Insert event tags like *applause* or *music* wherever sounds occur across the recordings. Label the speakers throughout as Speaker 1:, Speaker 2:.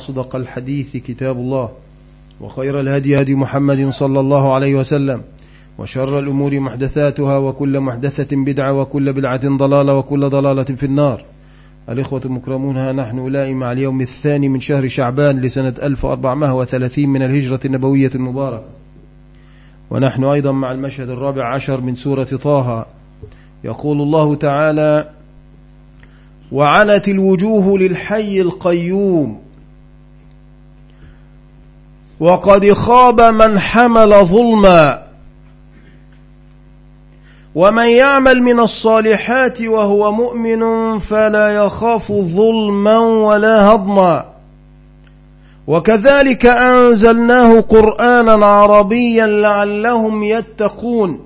Speaker 1: أصدق الحديث كتاب الله وخير الهدي هدي محمد صلى الله عليه وسلم وشر الأمور محدثاتها وكل محدثة بدعة وكل بدعة ضلالة وكل ضلالة في النار. الإخوة المكرمون ها نحن أولئك مع اليوم الثاني من شهر شعبان لسنة 1430 من الهجرة النبوية المباركة. ونحن أيضا مع المشهد الرابع عشر من سورة طه. يقول الله تعالى وعنت الوجوه للحي القيوم وقد خاب من حمل ظلما. ومن يعمل من الصالحات وهو مؤمن فلا يخاف ظلما ولا هضما. وكذلك أنزلناه قرآنا عربيا لعلهم يتقون.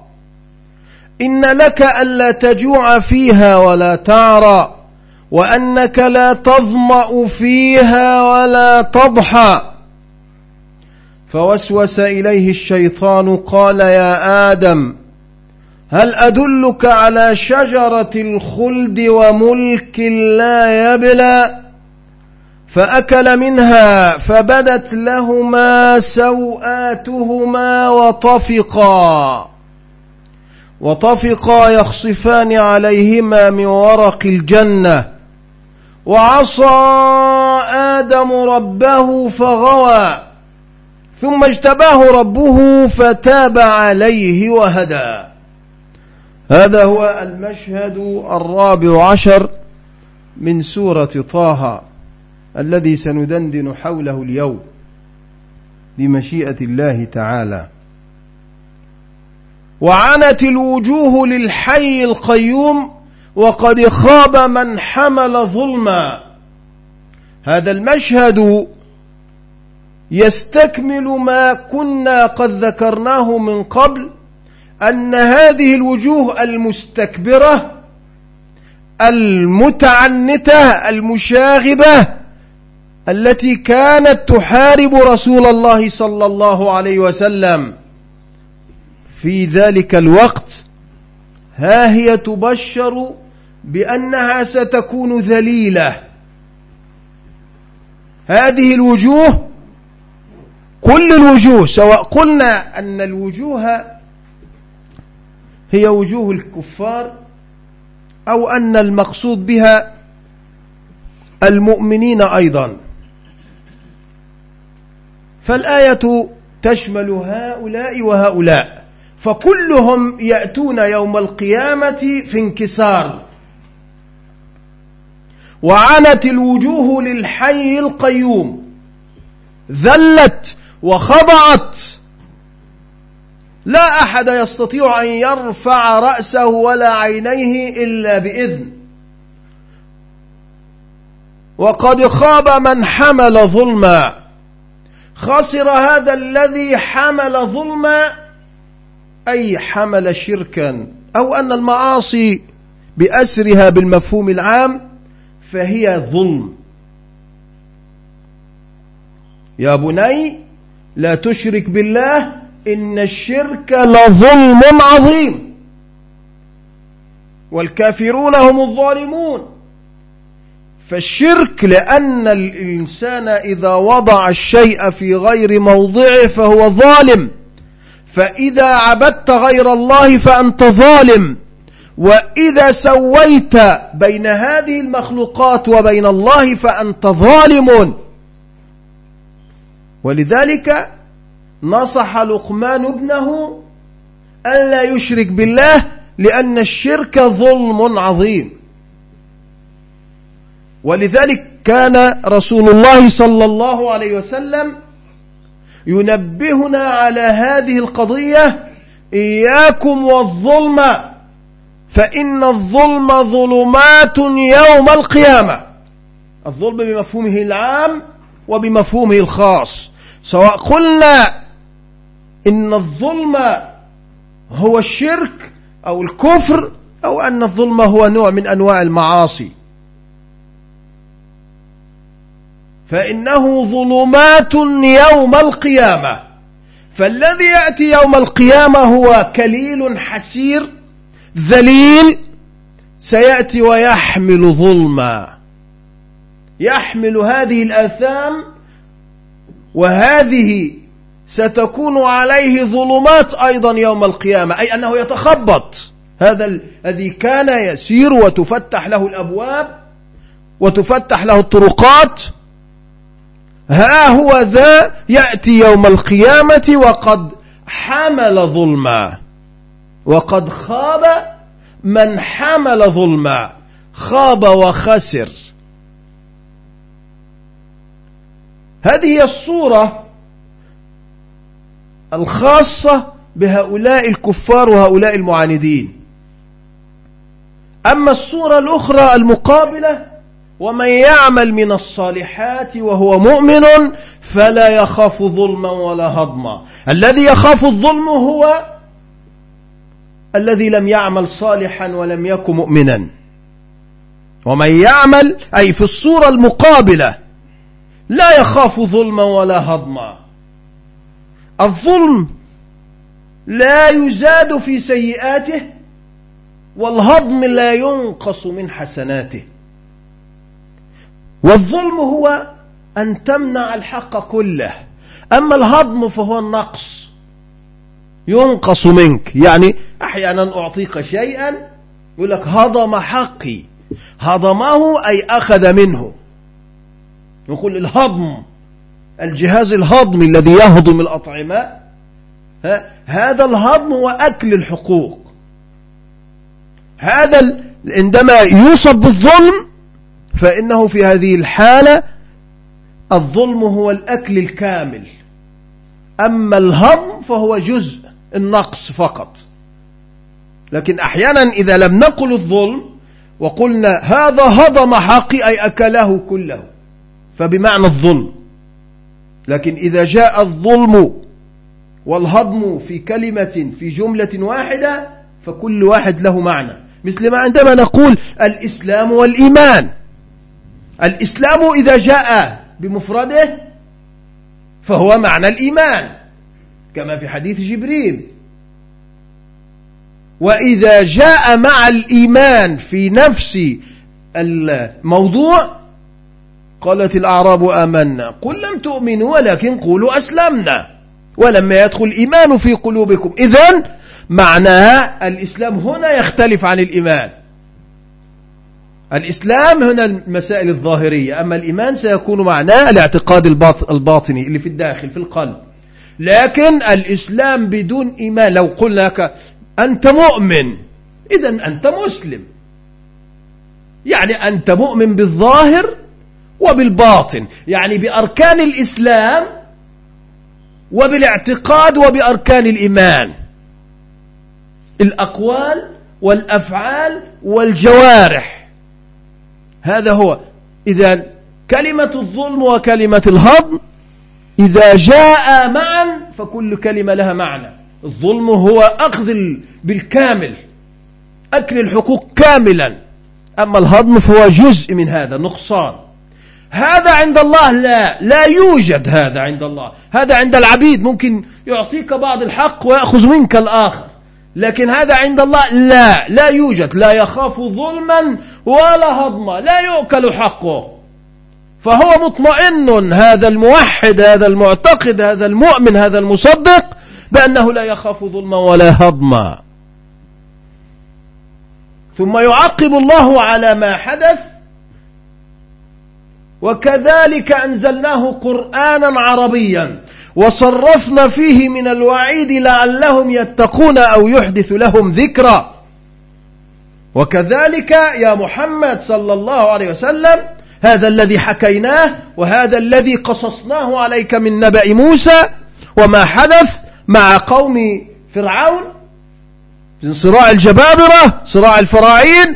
Speaker 1: إن لك ألا تجوع فيها ولا تعرى وأنك لا تظمأ فيها ولا تضحى. فوسوس إليه الشيطان قال يا آدم هل أدلك على شجرة الخلد وملك لا يبلى؟ فأكل منها فبدت لهما سوآتهما وطفقا. وطفقا يخصفان عليهما من ورق الجنة. وعصى آدم ربه فغوى. ثم اجتباه ربه فتاب عليه وهدى. هذا هو المشهد الرابع عشر من سورة طه الذي سندندن حوله اليوم بمشيئة الله تعالى. وعنت الوجوه للحي القيوم وقد خاب من حمل ظلما. هذا المشهد يستكمل ما كنا قد ذكرناه من قبل أن هذه الوجوه المستكبرة المتعنتة المشاغبة التي كانت تحارب رسول الله صلى الله عليه وسلم في ذلك الوقت ها هي تبشر بأنها ستكون ذليلة. هذه الوجوه كل الوجوه سواء قلنا أن الوجوه هي وجوه الكفار أو أن المقصود بها المؤمنين أيضا. فالآية تشمل هؤلاء وهؤلاء. فكلهم يأتون يوم القيامة في انكسار. وعنت الوجوه للحي القيوم. ذلت وخضعت. لا أحد يستطيع أن يرفع رأسه ولا عينيه إلا بإذن. وقد خاب من حمل ظلما. خسر هذا الذي حمل ظلما أي حمل شركا أو أن المعاصي بأسرها بالمفهوم العام فهي ظلم. يا بني لا تشرك بالله إن الشرك لظلم عظيم. والكافرون هم الظالمون. فالشرك لأن الإنسان إذا وضع الشيء في غير موضعه فهو ظالم. فإذا عبدت غير الله فأنت ظالم. وإذا سويت بين هذه المخلوقات وبين الله فأنت ظالم. ولذلك نصح لقمان ابنه ألا يشرك بالله لأن الشرك ظلم عظيم. ولذلك كان رسول الله صلى الله عليه وسلم ينبهنا على هذه القضية إياكم والظلم فإن الظلم ظلمات يوم القيامة. الظلم بمفهومه العام وبمفهومه الخاص. سواء قلنا إن الظلم هو الشرك أو الكفر أو أن الظلم هو نوع من أنواع المعاصي. فإنه ظلمات يوم القيامة. فالذي يأتي يوم القيامة هو كليل حسير ذليل سيأتي ويحمل ظلما. يحمل هذه الآثام وهذه ستكون عليه ظلمات أيضا يوم القيامة أي أنه يتخبط. هذا الذي كان يسير وتفتح له الأبواب وتفتح له الطرقات ها هو ذا يأتي يوم القيامة وقد حمل ظلما. وقد خاب من حمل ظلما. خاب وخسر. هذه هي الصورة الخاصة بهؤلاء الكفار وهؤلاء المعاندين. أما الصورة الأخرى المقابلة ومن يعمل من الصالحات وهو مؤمن فلا يخاف ظلما ولا هضما. الذي يخاف الظلم هو الذي لم يعمل صالحا ولم يكن مؤمنا. ومن يعمل أي في الصورة المقابلة لا يخاف ظلما ولا هضما. الظلم لا يزاد في سيئاته والهضم لا ينقص من حسناته. والظلم هو أن تمنع الحق كله. أما الهضم فهو النقص. ينقص منك. يعني أحيانا أعطيك شيئا يقول لك هضم حقي. هضمه أي أخذ منه. نقول الهضم الجهاز الهضمي الذي يهضم الأطعمة هذا الهضم هو أكل الحقوق. هذا عندما يوصف بالظلم فإنه في هذه الحالة الظلم هو الأكل الكامل. أما الهضم فهو جزء النقص فقط. لكن أحيانا إذا لم نقل الظلم وقلنا هذا هضم حقي أي أكله كله فبمعنى الظلم. لكن إذا جاء الظلم والهضم في كلمة في جملة واحدة فكل واحد له معنى. مثل ما عندما نقول الإسلام والإيمان. الإسلام إذا جاء بمفرده فهو معنى الإيمان كما في حديث جبريل. وإذا جاء مع الإيمان في نفس الموضوع قالت الأعراب آمنا. قل لم تؤمنوا ولكن قولوا أسلمنا. ولما يدخل الإيمان في قلوبكم. إذن معناها الإسلام هنا يختلف عن الإيمان. الإسلام هنا المسائل الظاهرية أما الإيمان سيكون معناه الاعتقاد الباطني اللي في الداخل في القلب. لكن الإسلام بدون إيمان لو قلنا لك أنت مؤمن إذا أنت مسلم. يعني أنت مؤمن بالظاهر وبالباطن. يعني بأركان الإسلام وبالاعتقاد وبأركان الإيمان. الأقوال والأفعال والجوارح. هذا هو. إذا كلمة الظلم وكلمة الهضم إذا جاء معا فكل كلمة لها معنى. الظلم هو أخذ بالكامل أكل الحقوق كاملا. أما الهضم فهو جزء من هذا نقصان. هذا عند الله لا لا يوجد هذا عند الله. هذا عند العبيد ممكن يعطيك بعض الحق ويأخذ منك الآخر. لكن هذا عند الله لا لا يوجد لا يخاف ظلما ولا هضما لا يؤكل حقه. فهو مطمئن هذا الموحد هذا المعتقد هذا المؤمن هذا المصدق بأنه لا يخاف ظلما ولا هضما. ثم يعقب الله على ما حدث وكذلك أنزلناه قرآنا عربيا. وصرفنا فيه من الوعيد لعلهم يتقون أو يحدث لهم ذكرى وكذلك يا محمد صلى الله عليه وسلم هذا الذي حكيناه وهذا الذي قصصناه عليك من نبأ موسى وما حدث مع قوم فرعون من صراع الجبابرة صراع الفراعين.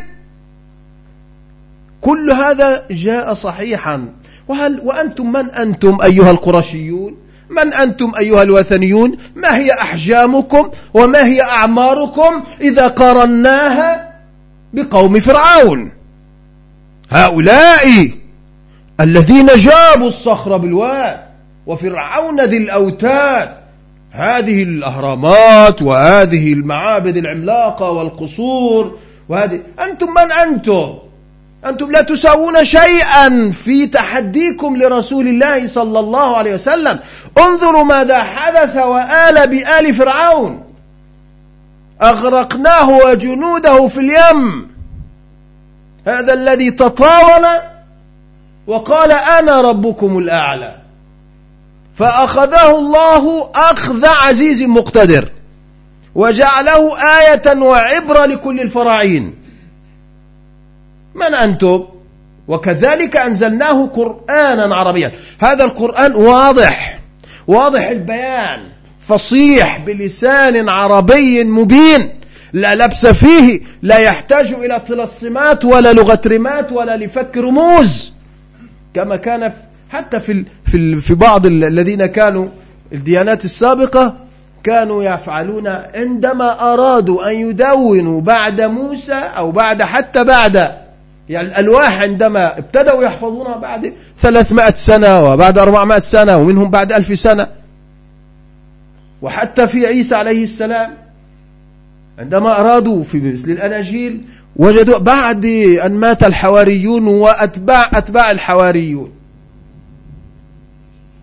Speaker 1: كل هذا جاء صحيحا. وهل وأنتم من أنتم أيها القرشيون؟ من أنتم أيها الوثنيون؟ ما هي أحجامكم وما هي أعماركم إذا قارناها بقوم فرعون؟ هؤلاء الذين جابوا الصخر بالواد وفرعون ذي الأوتاد. هذه الأهرامات وهذه المعابد العملاقة والقصور وهذه أنتم من أنتم؟ أنتم لا تساوون شيئا في تحديكم لرسول الله صلى الله عليه وسلم. انظروا ماذا حدث وآل بآل فرعون. أغرقناه وجنوده في اليم. هذا الذي تطاول وقال أنا ربكم الأعلى. فأخذه الله أخذ عزيز مقتدر. وجعله آية وعبرة لكل الفراعين. من أنتم؟ وكذلك أنزلناه قرآنا عربيا. هذا القرآن واضح واضح البيان فصيح بلسان عربي مبين. لا لبس فيه لا يحتاج إلى طلسمات ولا لغة رمات ولا لفك رموز. كما كان حتى في في في بعض الذين كانوا الديانات السابقة كانوا يفعلون عندما أرادوا أن يدونوا بعد موسى أو بعد حتى بعد يعني الألواح عندما ابتدأوا يحفظونها بعد 300 سنة وبعد 400 سنة ومنهم بعد ألف سنة. وحتى في عيسى عليه السلام عندما أرادوا في مثل الأناجيل وجدوا بعد أن مات الحواريون وأتباع أتباع الحواريون.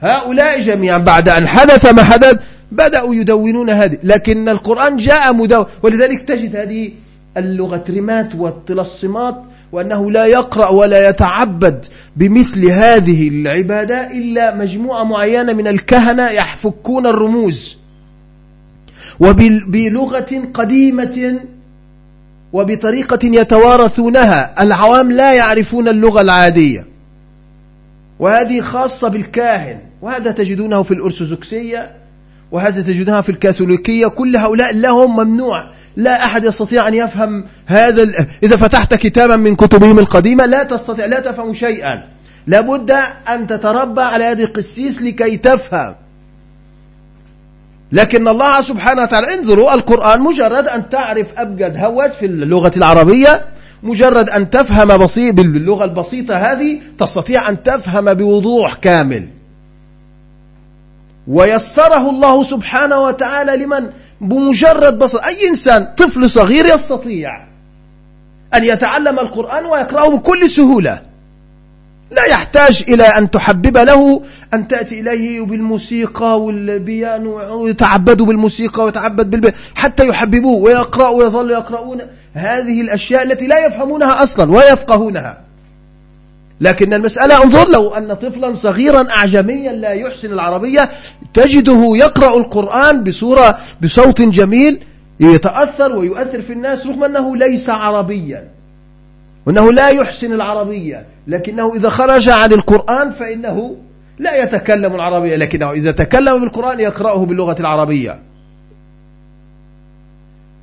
Speaker 1: هؤلاء جميعا بعد أن حدث ما حدث بدأوا يدونون هذه. لكن القرآن جاء مدون ولذلك تجد هذه اللغة رمات والتلصمات وأنه لا يقرأ ولا يتعبد بمثل هذه العبادة إلا مجموعة معينة من الكهنة يحفكون الرموز. وبلغة قديمة وبطريقة يتوارثونها. العوام لا يعرفون اللغة العادية. وهذه خاصة بالكاهن. وهذا تجدونه في الأرثوذكسية. وهذا تجدونها في الكاثوليكية. كل هؤلاء لهم ممنوع. لا أحد يستطيع أن يفهم هذا إذا فتحت كتابا من كتبهم القديمة لا تستطيع لا تفهم شيئا. لابد أن تتربى على هذه القسيس لكي تفهم. لكن الله سبحانه وتعالى انظروا القرآن مجرد أن تعرف أبجد هوس في اللغة العربية مجرد أن تفهم بسيط باللغة البسيطة هذه تستطيع أن تفهم بوضوح كامل. ويسره الله سبحانه وتعالى لمن؟ بمجرد بصر أي إنسان طفل صغير يستطيع أن يتعلم القرآن ويقرأه بكل سهولة. لا يحتاج إلى أن تحبب له أن تأتي إليه بالموسيقى والبيانو ويتعبدوا بالموسيقى ويتعبد بالبيان حتى يحببوه ويقرأوا ويظلوا يقرؤون. هذه الأشياء التي لا يفهمونها أصلا ويفقهونها. لكن المسألة انظر لو أن طفلا صغيرا أعجميا لا يحسن العربية تجده يقرأ القرآن بصورة بصوت جميل يتأثر ويؤثر في الناس رغم أنه ليس عربيا. وأنه لا يحسن العربية. لكنه إذا خرج عن القرآن فإنه لا يتكلم العربية. لكنه إذا تكلم بالقرآن يقرأه باللغة العربية.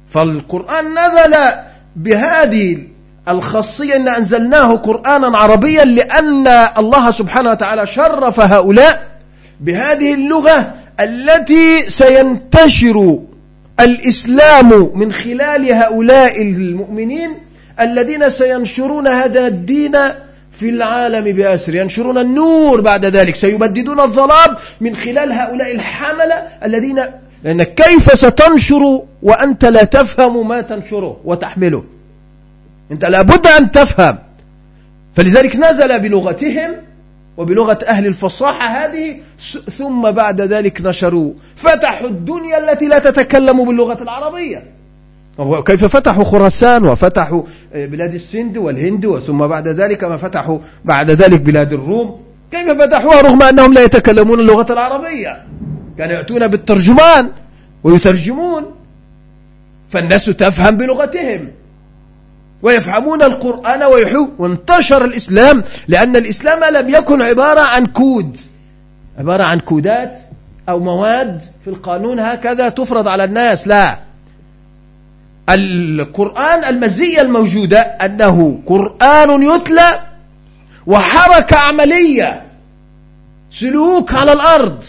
Speaker 1: فالقرآن نزل بهذه الخاصية أن أنزلناه قرآنا عربيا لأن الله سبحانه وتعالى شرف هؤلاء بهذه اللغة التي سينتشر الإسلام من خلال هؤلاء المؤمنين الذين سينشرون هذا الدين في العالم بأسر. ينشرون النور بعد ذلك. سيبددون الظلام من خلال هؤلاء الحملة الذين لأنك كيف ستنشر وأنت لا تفهم ما تنشره وتحمله؟ أنت لابد أن تفهم. فلذلك نزل بلغتهم وبلغة أهل الفصاحة هذه ثم بعد ذلك نشروا. فتحوا الدنيا التي لا تتكلم باللغة العربية. كيف فتحوا خراسان وفتحوا آه، بلاد السند والهند وثم بعد ذلك ما فتحوا بعد ذلك بلاد الروم. كيف فتحوها رغم أنهم لا يتكلمون اللغة العربية. كانوا يأتون بالترجمان ويترجمون. فالناس تفهم بلغتهم. ويفهمون القرآن ويحب وانتشر الإسلام لأن الإسلام لم يكن عبارة عن كود. عبارة عن كودات أو مواد في القانون هكذا تفرض على الناس. لا. القرآن المزية الموجودة أنه قرآن يتلى وحركة عملية. سلوك على الأرض.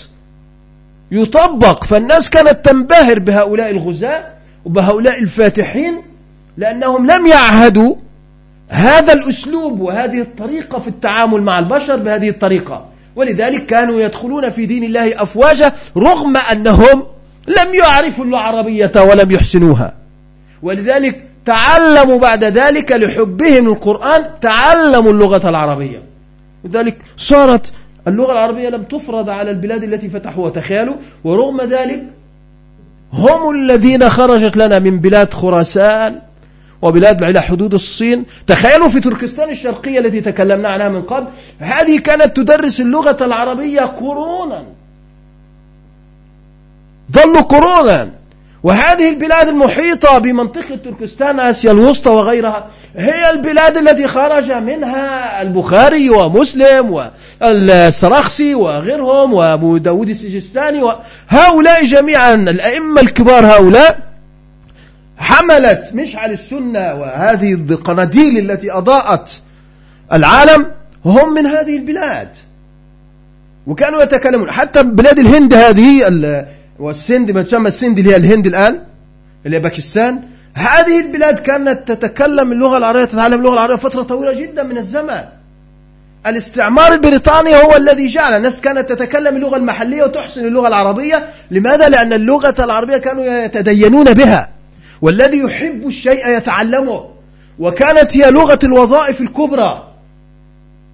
Speaker 1: يطبق. فالناس كانت تنبهر بهؤلاء الغزاة وبهؤلاء الفاتحين لأنهم لم يعهدوا هذا الأسلوب وهذه الطريقة في التعامل مع البشر بهذه الطريقة. ولذلك كانوا يدخلون في دين الله أفواجا رغم أنهم لم يعرفوا العربية ولم يحسنوها. ولذلك تعلموا بعد ذلك لحبهم القرآن تعلموا اللغة العربية. لذلك صارت اللغة العربية لم تفرض على البلاد التي فتحوها تخيلوا. ورغم ذلك هم الذين خرجت لنا من بلاد خراسان وبلاد إلى حدود الصين. تخيلوا في تركستان الشرقية التي تكلمنا عنها من قبل هذه كانت تدرس اللغة العربية قرونا. ظلوا قرونا. وهذه البلاد المحيطة بمنطقة تركستان آسيا الوسطى وغيرها هي البلاد التي خرج منها البخاري ومسلم والسرخسي وغيرهم وأبو داود السجستاني وهؤلاء جميعا الأئمة الكبار هؤلاء حملت مشعل السنة وهذه القناديل التي أضاءت العالم هم من هذه البلاد. وكانوا يتكلمون. حتى بلاد الهند هذه والسند ما تسمى السند اللي هي الهند الآن اللي هي باكستان هذه البلاد كانت تتكلم اللغة العربية تتعلم اللغة العربية فترة طويلة جدا من الزمان. الاستعمار البريطاني هو الذي جعل الناس كانت تتكلم اللغة المحلية وتحسن اللغة العربية. لماذا؟ لأن اللغة العربية كانوا يتدينون بها. والذي يحب الشيء يتعلمه. وكانت هي لغة الوظائف الكبرى.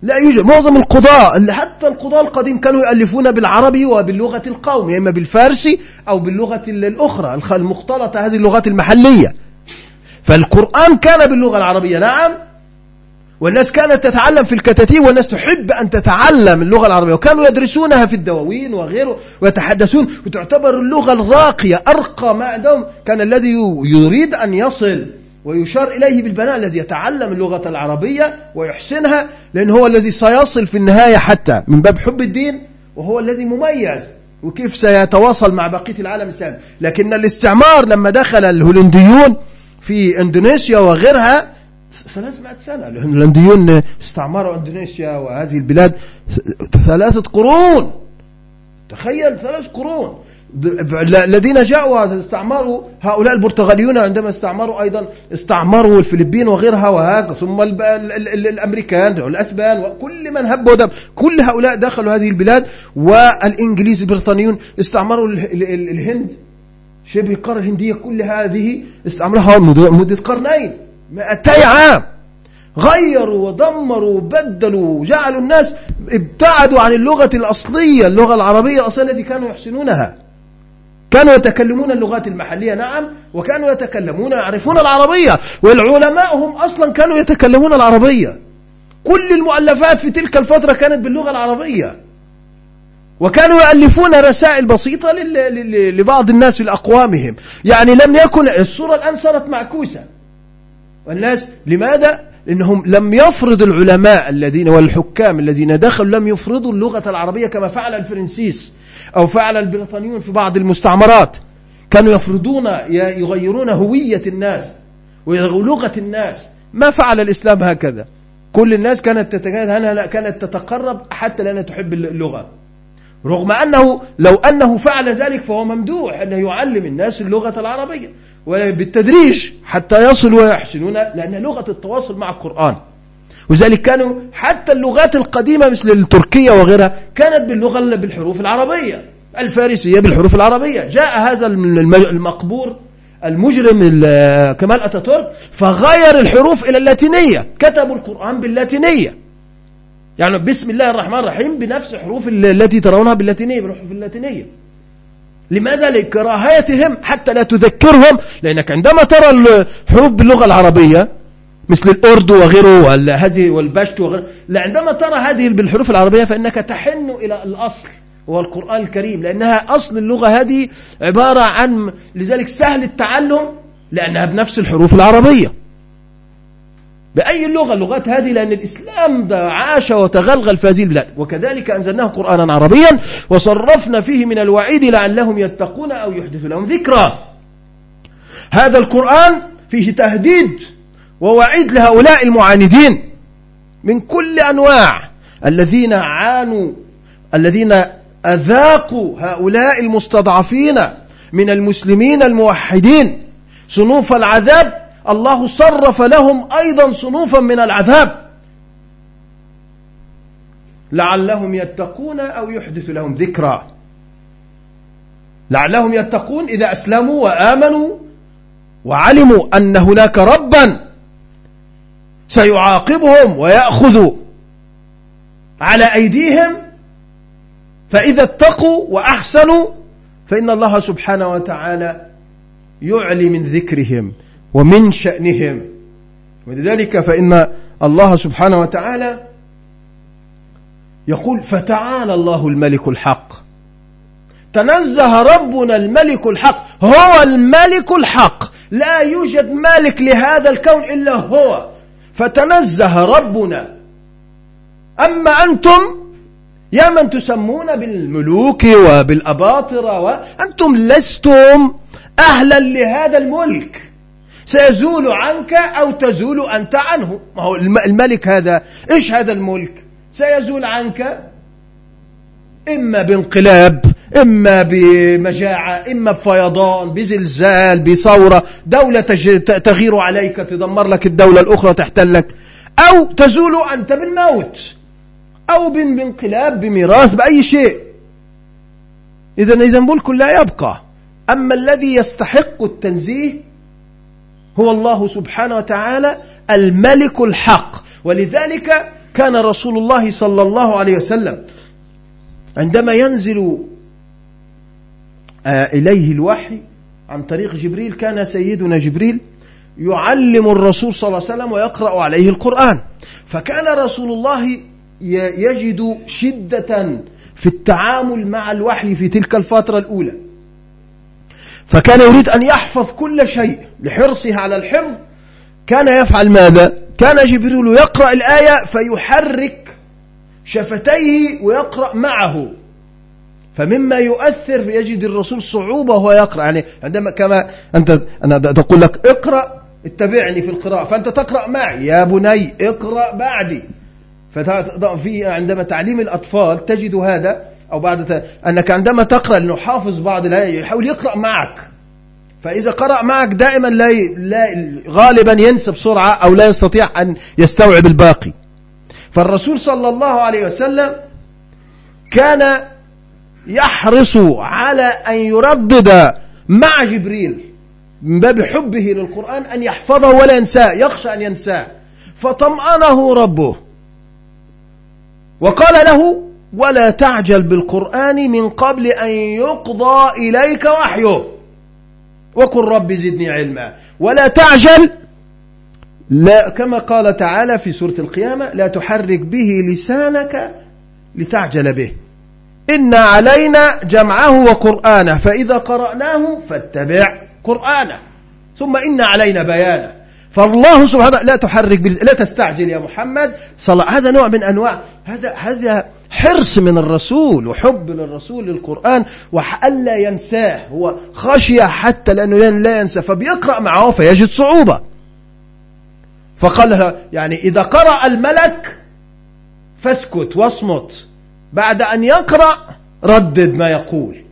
Speaker 1: لا يوجد معظم القضاء اللي حتى القضاء القديم كانوا يألفون بالعربي وباللغة القوم إما بالفارسي أو باللغة الأخرى المختلطة هذه اللغات المحلية. فالقرآن كان باللغة العربية نعم. والناس كانت تتعلم في الكتاتيب والناس تحب أن تتعلم اللغة العربية وكانوا يدرسونها في الدواوين وغيره ويتحدثون وتعتبر اللغة الراقية أرقى ما عندهم كان الذي يريد أن يصل ويشار إليه بالبناء الذي يتعلم اللغة العربية ويحسنها لأن هو الذي سيصل في النهاية حتى من باب حب الدين وهو الذي مميز وكيف سيتواصل مع بقية العالم الإسلامي لكن الاستعمار لما دخل الهولنديون في إندونيسيا وغيرها 300 سنة الهولنديون استعمروا إندونيسيا وهذه البلاد ثلاثة قرون. تخيل ثلاث قرون. الذين جاءوا استعمروا هؤلاء البرتغاليون عندما استعمروا أيضا استعمروا الفلبين وغيرها وهكذا ثم الأمريكان والأسبان وكل من هب ودب كل هؤلاء دخلوا هذه البلاد والإنجليز البريطانيون استعمروا الهند. شبه القارة الهندية كل هذه استعمرها مدة قرنين. 200 عام. غيروا ودمروا وبدلوا وجعلوا الناس ابتعدوا عن اللغة الأصلية اللغة العربية الأصلية التي كانوا يحسنونها. كانوا يتكلمون اللغات المحلية نعم وكانوا يتكلمون يعرفون العربية والعلماء هم أصلا كانوا يتكلمون العربية. كل المؤلفات في تلك الفترة كانت باللغة العربية. وكانوا يؤلفون رسائل بسيطة لبعض الناس في يعني لم يكن الصورة الآن صارت معكوسة. والناس لماذا؟ لأنهم لم يفرض العلماء الذين والحكام الذين دخلوا لم يفرضوا اللغة العربية كما فعل الفرنسيس أو فعل البريطانيون في بعض المستعمرات. كانوا يفرضون يغيرون هوية الناس ولغة الناس. ما فعل الإسلام هكذا؟ كل الناس كانت كانت تتقرب حتى لأنها تحب اللغة. رغم أنه لو أنه فعل ذلك فهو ممدوح أنه يعلم الناس اللغة العربية. وبالتدريج حتى يصلوا ويحسنون لأنها لغة التواصل مع القرآن. وذلك كانوا حتى اللغات القديمة مثل التركية وغيرها كانت باللغة بالحروف العربية. الفارسية بالحروف العربية. جاء هذا المقبور المجرم كمال أتاتورك فغير الحروف إلى اللاتينية. كتبوا القرآن باللاتينية. يعني بسم الله الرحمن الرحيم بنفس حروف التي ترونها باللاتينية بالحروف اللاتينية. لماذا لكراهيتهم حتى لا تذكرهم؟ لأنك عندما ترى الحروف باللغة العربية مثل الأردو وغيره وهذه والبشت وغيره عندما ترى هذه بالحروف العربية فإنك تحن إلى الأصل هو القرآن الكريم لأنها أصل اللغة هذه عبارة عن لذلك سهل التعلم لأنها بنفس الحروف العربية. بأي اللغة اللغات هذه لأن الإسلام ده عاش وتغلغل في هذه البلاد. وكذلك أنزلناه قرآنا عربيا وصرفنا فيه من الوعيد لعلهم يتقون أو يحدث لهم ذكرى. هذا القرآن فيه تهديد ووعيد لهؤلاء المعاندين من كل أنواع. الذين عانوا الذين أذاقوا هؤلاء المستضعفين من المسلمين الموحدين صنوف العذاب الله صرف لهم أيضا صنوفا من العذاب. لعلهم يتقون أو يحدث لهم ذكرى. لعلهم يتقون إذا أسلموا وآمنوا وعلموا أن هناك ربا سيعاقبهم ويأخذ على أيديهم. فإذا اتقوا وأحسنوا فإن الله سبحانه وتعالى يعلي من ذكرهم. ومن شأنهم. ولذلك فإن الله سبحانه وتعالى يقول فتعالى الله الملك الحق. تنزه ربنا الملك الحق. هو الملك الحق. لا يوجد مالك لهذا الكون إلا هو. فتنزه ربنا. أما أنتم يا من تسمون بالملوك وبالأباطرة وأنتم لستم أهلا لهذا الملك. سيزول عنك أو تزول أنت عنه. ما هو الملك هذا إيش هذا الملك؟ سيزول عنك إما بانقلاب إما بمجاعة إما بفيضان بزلزال بثورة. دولة تغير عليك تدمر لك الدولة الأخرى تحتلك أو تزول أنت بالموت أو بانقلاب بميراث بأي شيء. إذا إذا ملك لا يبقى. أما الذي يستحق التنزيه هو الله سبحانه وتعالى الملك الحق. ولذلك كان رسول الله صلى الله عليه وسلم عندما ينزل آه، إليه الوحي عن طريق جبريل كان سيدنا جبريل يعلم الرسول صلى الله عليه وسلم ويقرأ عليه القرآن. فكان رسول الله يجد شدة في التعامل مع الوحي في تلك الفترة الأولى. فكان يريد أن يحفظ كل شيء لحرصه على الحفظ. كان يفعل ماذا؟ كان جبريل يقرأ الآية فيحرك شفتيه ويقرأ معه. فمما يؤثر يجد الرسول صعوبة وهو يقرأ. يعني عندما كما أنت أنا تقول لك اقرأ اتبعني في القراءة. فأنت تقرأ معي. يا بني اقرأ بعدي. في عندما تعليم الأطفال تجد هذا أو بعد أنك عندما تقرأ لأنه حافظ بعض الآية يحاول يقرأ معك. فإذا قرأ معك دائما لا, لا غالبا ينسى بسرعة أو لا يستطيع أن يستوعب الباقي. فالرسول صلى الله عليه وسلم كان يحرص على أن يردد مع جبريل من باب حبه للقرآن أن يحفظه ولا ينساه يخشى أن ينساه. فطمأنه ربه. وقال له ولا تعجل بالقرآن من قبل أن يقضى إليك وحيه. وقل رب زدني علما. ولا تعجل لا كما قال تعالى في سورة القيامة لا تحرك به لسانك لتعجل به. إن علينا جمعه وقرآنه فإذا قرأناه فاتبع قرآنه. ثم إن علينا بيانه. فالله سبحانه لا تحرك لا تستعجل يا محمد. صلى هذا نوع من أنواع هذا هذا حرص من الرسول وحب للرسول للقرآن وألا ينساه. هو خشية حتى لأنه لا ينسى. فبيقرأ معه فيجد صعوبة. فقال له يعني إذا قرأ الملك فاسكت واصمت. بعد أن يقرأ ردد ما يقول.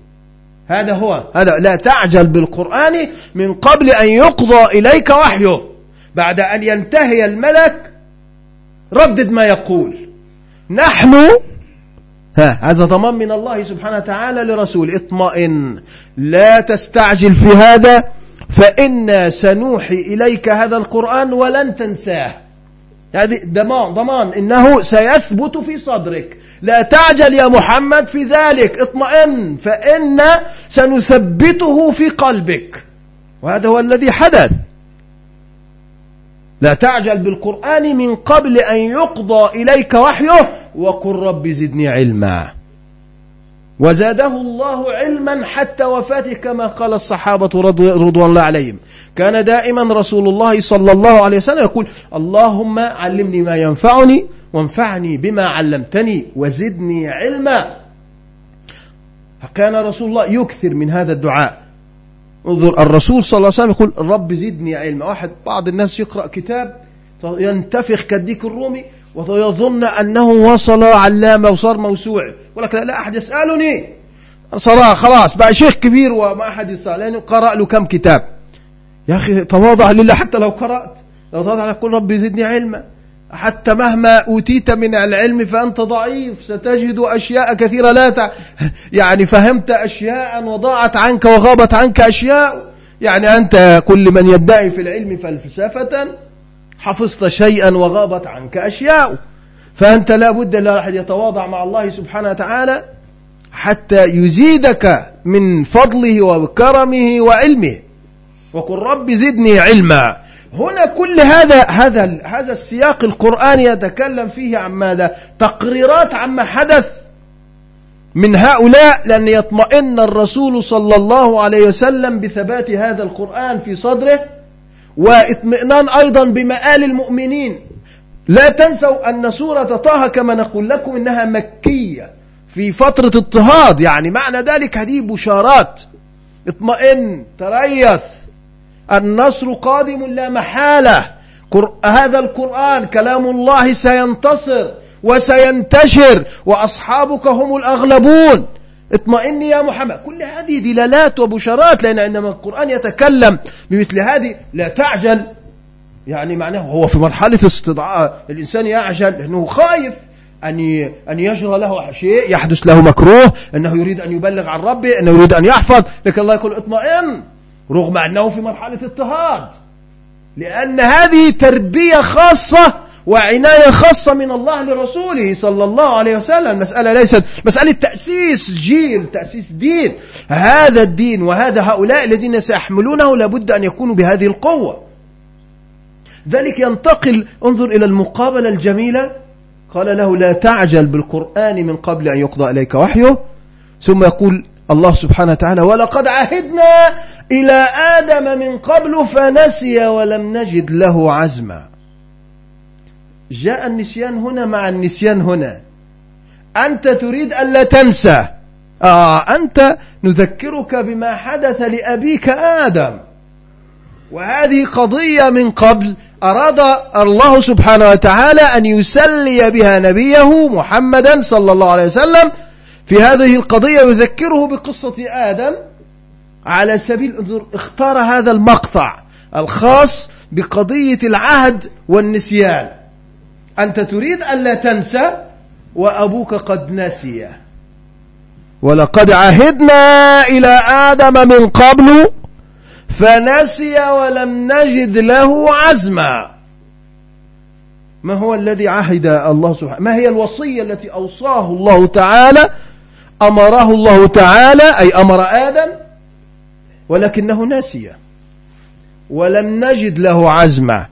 Speaker 1: هذا هو. هذا لا تعجل بالقرآن من قبل أن يقضى إليك وحيه. بعد أن ينتهي الملك ردد ما يقول. نحن ها هذا ضمان من الله سبحانه وتعالى لرسول. اطمئن لا تستعجل في هذا فإنا سنوحي إليك هذا القرآن ولن تنساه. هذه ضمان ضمان إنه سيثبت في صدرك. لا تعجل يا محمد في ذلك اطمئن فإن سنثبته في قلبك. وهذا هو الذي حدث. لا تعجل بالقرآن من قبل أن يقضى إليك وحيه وقل رب زدني علما. وزاده الله علما حتى وفاته كما قال الصحابة رضوان الله عليهم. كان دائما رسول الله صلى الله عليه وسلم يقول اللهم علمني ما ينفعني وانفعني بما علمتني وزدني علما. كان رسول الله يكثر من هذا الدعاء. انظر الرسول صلى الله عليه وسلم يقول رب زدني علما. واحد بعض الناس يقرأ كتاب ينتفخ كالديك الرومي ويظن أنه وصل علامة وصار موسوعي يقول لك لا, لا أحد يسألني. صراحة خلاص بقى شيخ كبير وما أحد يسأل لأنه قرأ له كم كتاب. يا أخي تواضع لله حتى لو قرأت لو تواضع يقول ربي زدني علما. حتى مهما أوتيت من العلم فأنت ضعيف ستجد أشياء كثيرة لا تع... يعني فهمت أشياء وضاعت عنك وغابت عنك أشياء. يعني أنت كل من يدعي في العلم فلسفة حفظت شيئا وغابت عنك أشياء. فأنت لا بد أن يتواضع مع الله سبحانه وتعالى حتى يزيدك من فضله وكرمه وعلمه. وقل رب زدني علما. هنا كل هذا هذا هذا السياق القرآني يتكلم فيه عن ماذا؟ تقريرات عما حدث من هؤلاء لأن يطمئن الرسول صلى الله عليه وسلم بثبات هذا القرآن في صدره واطمئنان أيضا بمآل المؤمنين. لا تنسوا أن سورة طه كما نقول لكم إنها مكية في فترة اضطهاد يعني معنى ذلك هذه بشارات. اطمئن تريث. النصر قادم لا محالة. هذا القرآن كلام الله سينتصر وسينتشر وأصحابك هم الأغلبون. اطمئن يا محمد. كل هذه دلالات وبشارات لأن عندما القرآن يتكلم بمثل هذه لا تعجل. يعني معناه هو في مرحلة استضعاء الإنسان يعجل لأنه خايف أن أن يجرى له شيء يحدث له مكروه أنه يريد أن يبلغ عن ربه أنه يريد أن يحفظ. لكن الله يقول اطمئن. رغم أنه في مرحلة اضطهاد لأن هذه تربية خاصة وعناية خاصة من الله لرسوله صلى الله عليه وسلم. المسألة ليست مسألة تأسيس جيل تأسيس دين. هذا الدين وهذا هؤلاء الذين سيحملونه لابد أن يكونوا بهذه القوة. ذلك ينتقل انظر إلى المقابلة الجميلة. قال له لا تعجل بالقرآن من قبل أن يقضى إليك وحيه. ثم يقول الله سبحانه وتعالى ولقد عهدنا إلى آدم من قبل فنسي ولم نجد له عزما. جاء النسيان هنا مع النسيان هنا. أنت تريد ألا تنسى. آه أنت نذكرك بما حدث لأبيك آدم. وهذه قضية من قبل أراد الله سبحانه وتعالى أن يسلي بها نبيه محمدا صلى الله عليه وسلم في هذه القضية يذكره بقصة آدم على سبيل انظر اختار هذا المقطع الخاص بقضية العهد والنسيان. أنت تريد ألا تنسى وأبوك قد نسي. ولقد عهدنا إلى آدم من قبل فنسي ولم نجد له عزما. ما هو الذي عهد الله سبحانه؟ ما هي الوصية التي أوصاه الله تعالى أمره الله تعالى أي أمر آدم ولكنه نسي ولم نجد له عزما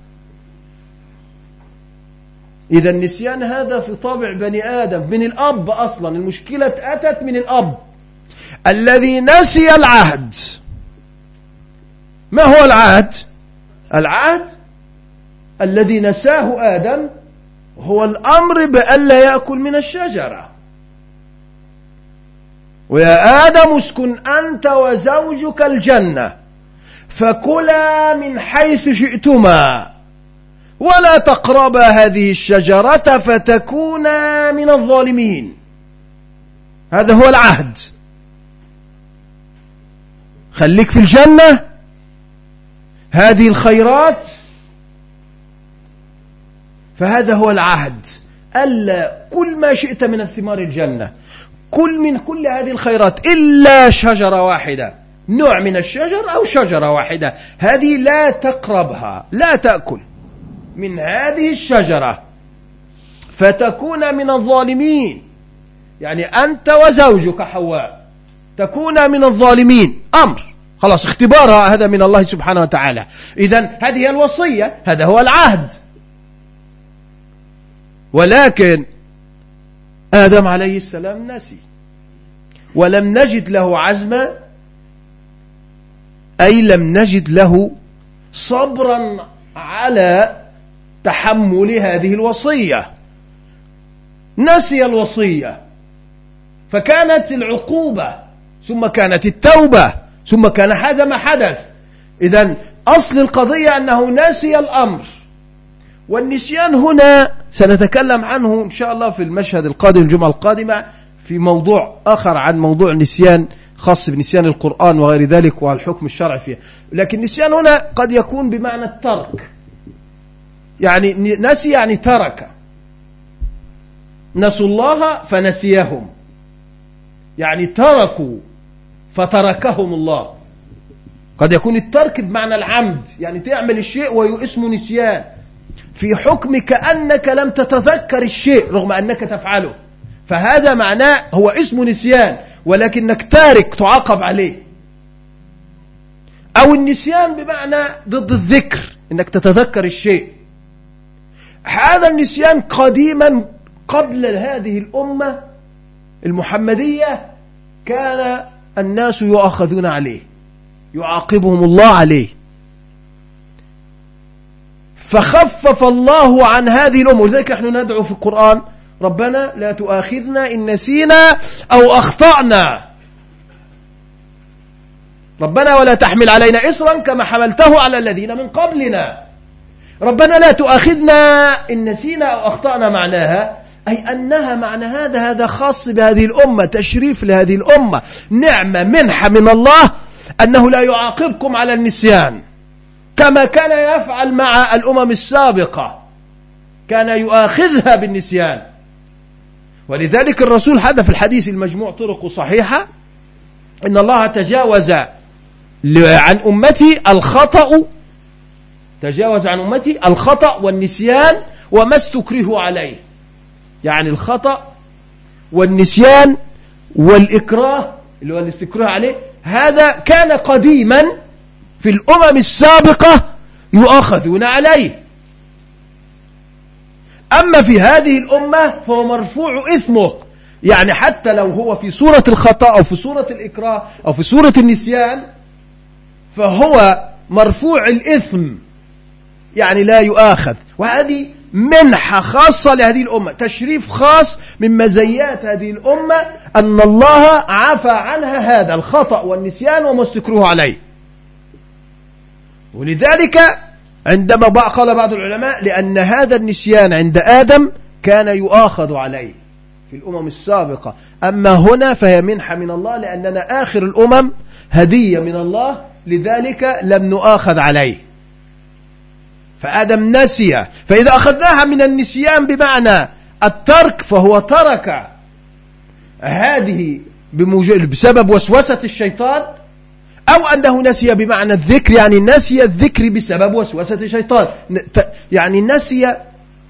Speaker 1: إذا النسيان هذا في طابع بني آدم من الأب أصلا المشكلة أتت من الأب. الذي نسي العهد. ما هو العهد؟ العهد الذي نساه آدم هو الأمر بألا يأكل من الشجرة. ويا آدم اسكن أنت وزوجك الجنة فكلا من حيث شئتما ولا تقربا هذه الشجرة فتكونا من الظالمين. هذا هو العهد. خليك في الجنة. هذه الخيرات. فهذا هو العهد. ألا كل ما شئت من الثمار الجنة. كل من كل هذه الخيرات إلا شجرة واحدة. نوع من الشجر أو شجرة واحدة. هذه لا تقربها لا تأكل من هذه الشجرة. فتكون من الظالمين. يعني أنت وزوجك حواء تكون من الظالمين. أمر. خلاص اختبارها هذا من الله سبحانه وتعالى. إذا هذه الوصية هذا هو العهد. ولكن آدم عليه السلام نسي. ولم نجد له عزما أي لم نجد له صبرا على تحمل هذه الوصية. نسي الوصية. فكانت العقوبة ثم كانت التوبة ثم كان هذا ما حدث. إذا أصل القضية أنه نسي الأمر. والنسيان هنا سنتكلم عنه إن شاء الله في المشهد القادم الجمعة القادمة في موضوع آخر عن موضوع النسيان خاص بنسيان القرآن وغير ذلك والحكم الشرعي فيه لكن النسيان هنا قد يكون بمعنى الترك. يعني نسي يعني ترك. نسوا الله فنسيهم. يعني تركوا فتركهم الله. قد يكون الترك بمعنى العمد. يعني تعمل الشيء واسمه نسيان. في حكم كأنك لم تتذكر الشيء رغم أنك تفعله. فهذا معناه هو اسمه نسيان ولكنك تارك تعاقب عليه. أو النسيان بمعنى ضد الذكر أنك تتذكر الشيء. هذا النسيان قديما قبل هذه الأمة المحمدية كان الناس يؤاخذون عليه يعاقبهم الله عليه. فخفف الله عن هذه الأمة ولذلك نحن ندعو في القرآن ربنا لا تؤاخذنا إن نسينا أو أخطأنا. ربنا ولا تحمل علينا إصرا كما حملته على الذين من قبلنا. ربنا لا تؤاخذنا إن نسينا أو أخطأنا معناها أي أنها معنى هذا هذا خاص بهذه الأمة تشريف لهذه الأمة. نعمة منحة من الله أنه لا يعاقبكم على النسيان. كما كان يفعل مع الأمم السابقة. كان يؤاخذها بالنسيان. ولذلك الرسول هذا في الحديث المجموع طرق صحيحة. إن الله تجاوز عن أمتي الخطأ تجاوز عن أمتي الخطأ والنسيان وما استكره عليه. يعني الخطأ والنسيان والإكراه اللي هو الاستكراه عليه هذا كان قديما في الأمم السابقة يؤاخذون عليه. أما في هذه الأمة فهو مرفوع إثمه. يعني حتى لو هو في سورة الخطأ أو في سورة الإكراه أو في سورة النسيان فهو مرفوع الإثم. يعني لا يؤاخذ. وهذه منحة خاصة لهذه الأمة تشريف خاص من مزيات هذه الأمة أن الله عفى عنها هذا الخطأ والنسيان وما استكروه عليه. ولذلك عندما قال بعض العلماء لأن هذا النسيان عند آدم كان يؤاخذ عليه في الأمم السابقة. أما هنا فهي منحة من الله لأننا آخر الأمم هدية من الله لذلك لم نؤاخذ عليه. فآدم نسي. فإذا أخذناها من النسيان بمعنى الترك فهو ترك هذه بسبب وسوسة الشيطان أو أنه نسي بمعنى الذكر يعني نسي الذكر بسبب وسوسة الشيطان. يعني نسي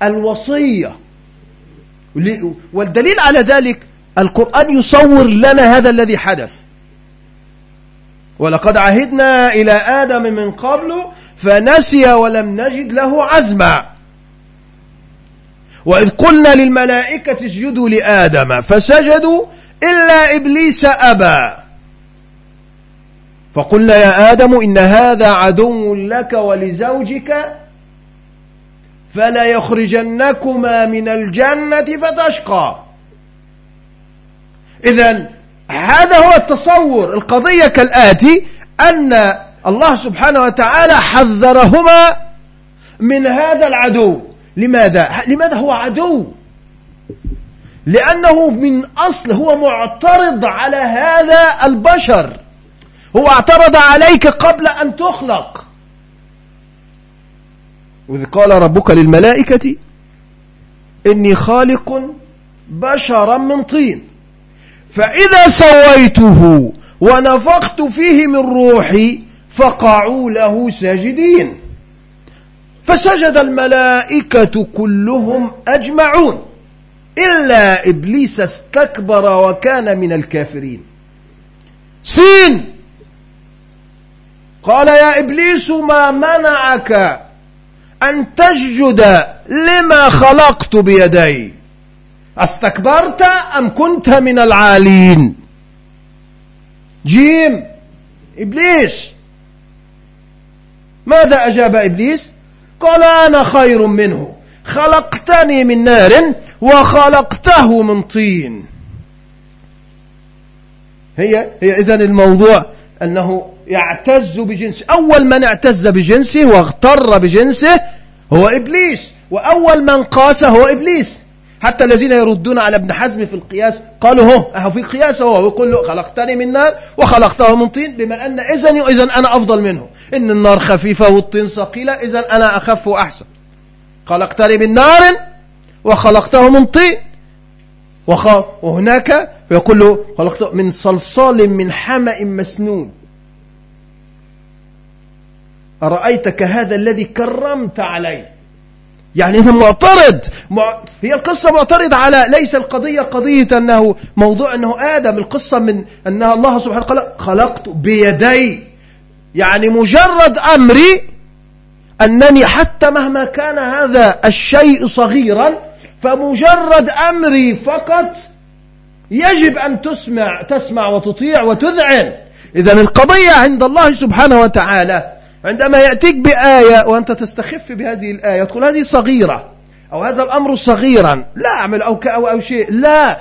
Speaker 1: الوصية. والدليل على ذلك القرآن يصور لنا هذا الذي حدث. ولقد عهدنا إلى آدم من قبل فنسي ولم نجد له عزما. وإذ قلنا للملائكة اسجدوا لآدم فسجدوا إلا إبليس أبى. فقلنا يا آدم إن هذا عدو لك ولزوجك فلا يخرجنكما من الجنة فتشقى إذا هذا هو التصور القضية كالآتي أن الله سبحانه وتعالى حذرهما من هذا العدو لماذا؟ لماذا هو عدو؟ لأنه من أصل هو معترض على هذا البشر هو اعترض عليك قبل أن تخلق. وإذ قال ربك للملائكة إني خالق بشرا من طين. فإذا سويته ونفخت فيه من روحي فقعوا له ساجدين. فسجد الملائكة كلهم أجمعون إلا إبليس استكبر وكان من الكافرين. سين! قال يا إبليس ما منعك أن تسجد لما خلقت بيدي؟ أستكبرت أم كنت من العالين؟ جيم. إبليس. ماذا أجاب إبليس؟ قال أنا خير منه. خلقتني من نار وخلقته من طين. هي هي إذن الموضوع أنه يعتز بجنسه. أول من اعتز بجنسه واغتر بجنسه هو إبليس. وأول من قاس هو إبليس. حتى الذين يردون على ابن حزم في القياس قالوا هو أهو في قياس هو ويقول له خلقتني من نار وخلقته من طين بما أن إذن إذن أنا أفضل منه. إن النار خفيفة والطين ثقيلة إذن أنا أخف وأحسن. خلقتني من نار وخلقته من طين. وهناك يقول له خلقته من صلصال من حمأ مسنون. أرأيتك هذا الذي كرمت عليه يعني إذا معترض مع... هي القصة معترض على ليس القضية قضية أنه موضوع أنه آدم القصة من أن الله سبحانه وتعالى خلقت بيدي. يعني مجرد أمري أنني حتى مهما كان هذا الشيء صغيرا فمجرد أمري فقط يجب أن تسمع تسمع وتطيع وتذعن. إذا القضية عند الله سبحانه وتعالى عندما يأتيك بآية وأنت تستخف بهذه الآية تقول هذه صغيرة أو هذا الأمر صغيرا لا أعمل أو, أو, أو شيء لا.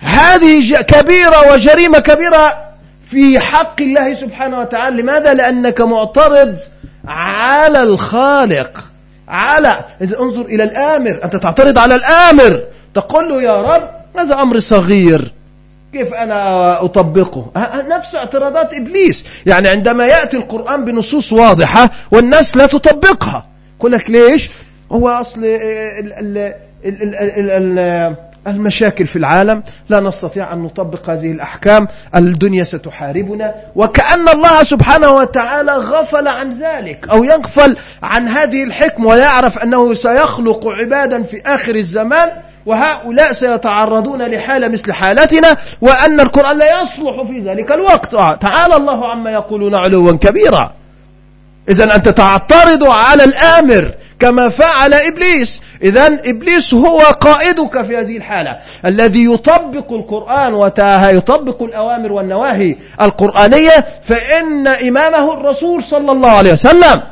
Speaker 1: هذه كبيرة وجريمة كبيرة في حق الله سبحانه وتعالى. لماذا؟ لأنك معترض على الخالق. على انظر إلى الآمر. أنت تعترض على الآمر. تقول له يا رب هذا أمر صغير. كيف أنا أطبقه؟ نفس اعتراضات إبليس. يعني عندما يأتي القرآن بنصوص واضحة والناس لا تطبقها. يقول لك ليش؟ هو أصل المشاكل في العالم. لا نستطيع أن نطبق هذه الأحكام. الدنيا ستحاربنا. وكأن الله سبحانه وتعالى غفل عن ذلك أو يغفل عن هذه الحكم ويعرف أنه سيخلق عبادا في آخر الزمان. وهؤلاء سيتعرضون لحالة مثل حالتنا وأن القرآن لا يصلح في ذلك الوقت. آه، تعالى الله عما يقولون علوا كبيرا. إذا أنت تعترض على الآمر كما فعل إبليس. إذا إبليس هو قائدك في هذه الحالة. الذي يطبق القرآن ويطبق الأوامر والنواهي القرآنية فإن إمامه الرسول صلى الله عليه وسلم.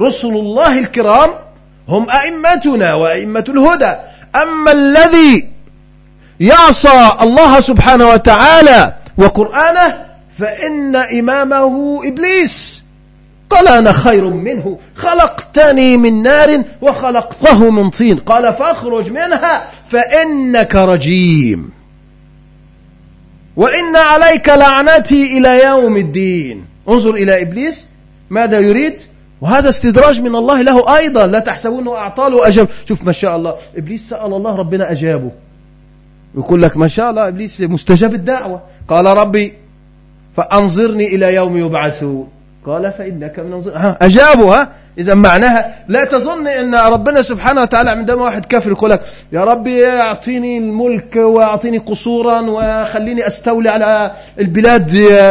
Speaker 1: رسل الله الكرام هم أئمتنا وأئمة الهدى. أما الذي يعصى الله سبحانه وتعالى وقرآنه فإن إمامه إبليس. قال أنا خير منه. خلقتني من نار وخلقته من طين. قال فاخرج منها فإنك رجيم. وإن عليك لعنتي إلى يوم الدين. انظر إلى إبليس. ماذا يريد؟ وهذا استدراج من الله له أيضا. لا تحسبونه أعطاه وأجاب شوف ما شاء الله إبليس سأل الله ربنا أجابه. يقول لك ما شاء الله إبليس مستجاب الدعوة. قال ربي فأنظرني إلى يوم يبعثون. قال فإنك من أنظر. ها أجابوا ها. إذا معناها لا تظن أن ربنا سبحانه وتعالى عندما واحد كافر يقول لك يا ربي أعطيني الملك وأعطيني قصورا وخليني أستولي على البلاد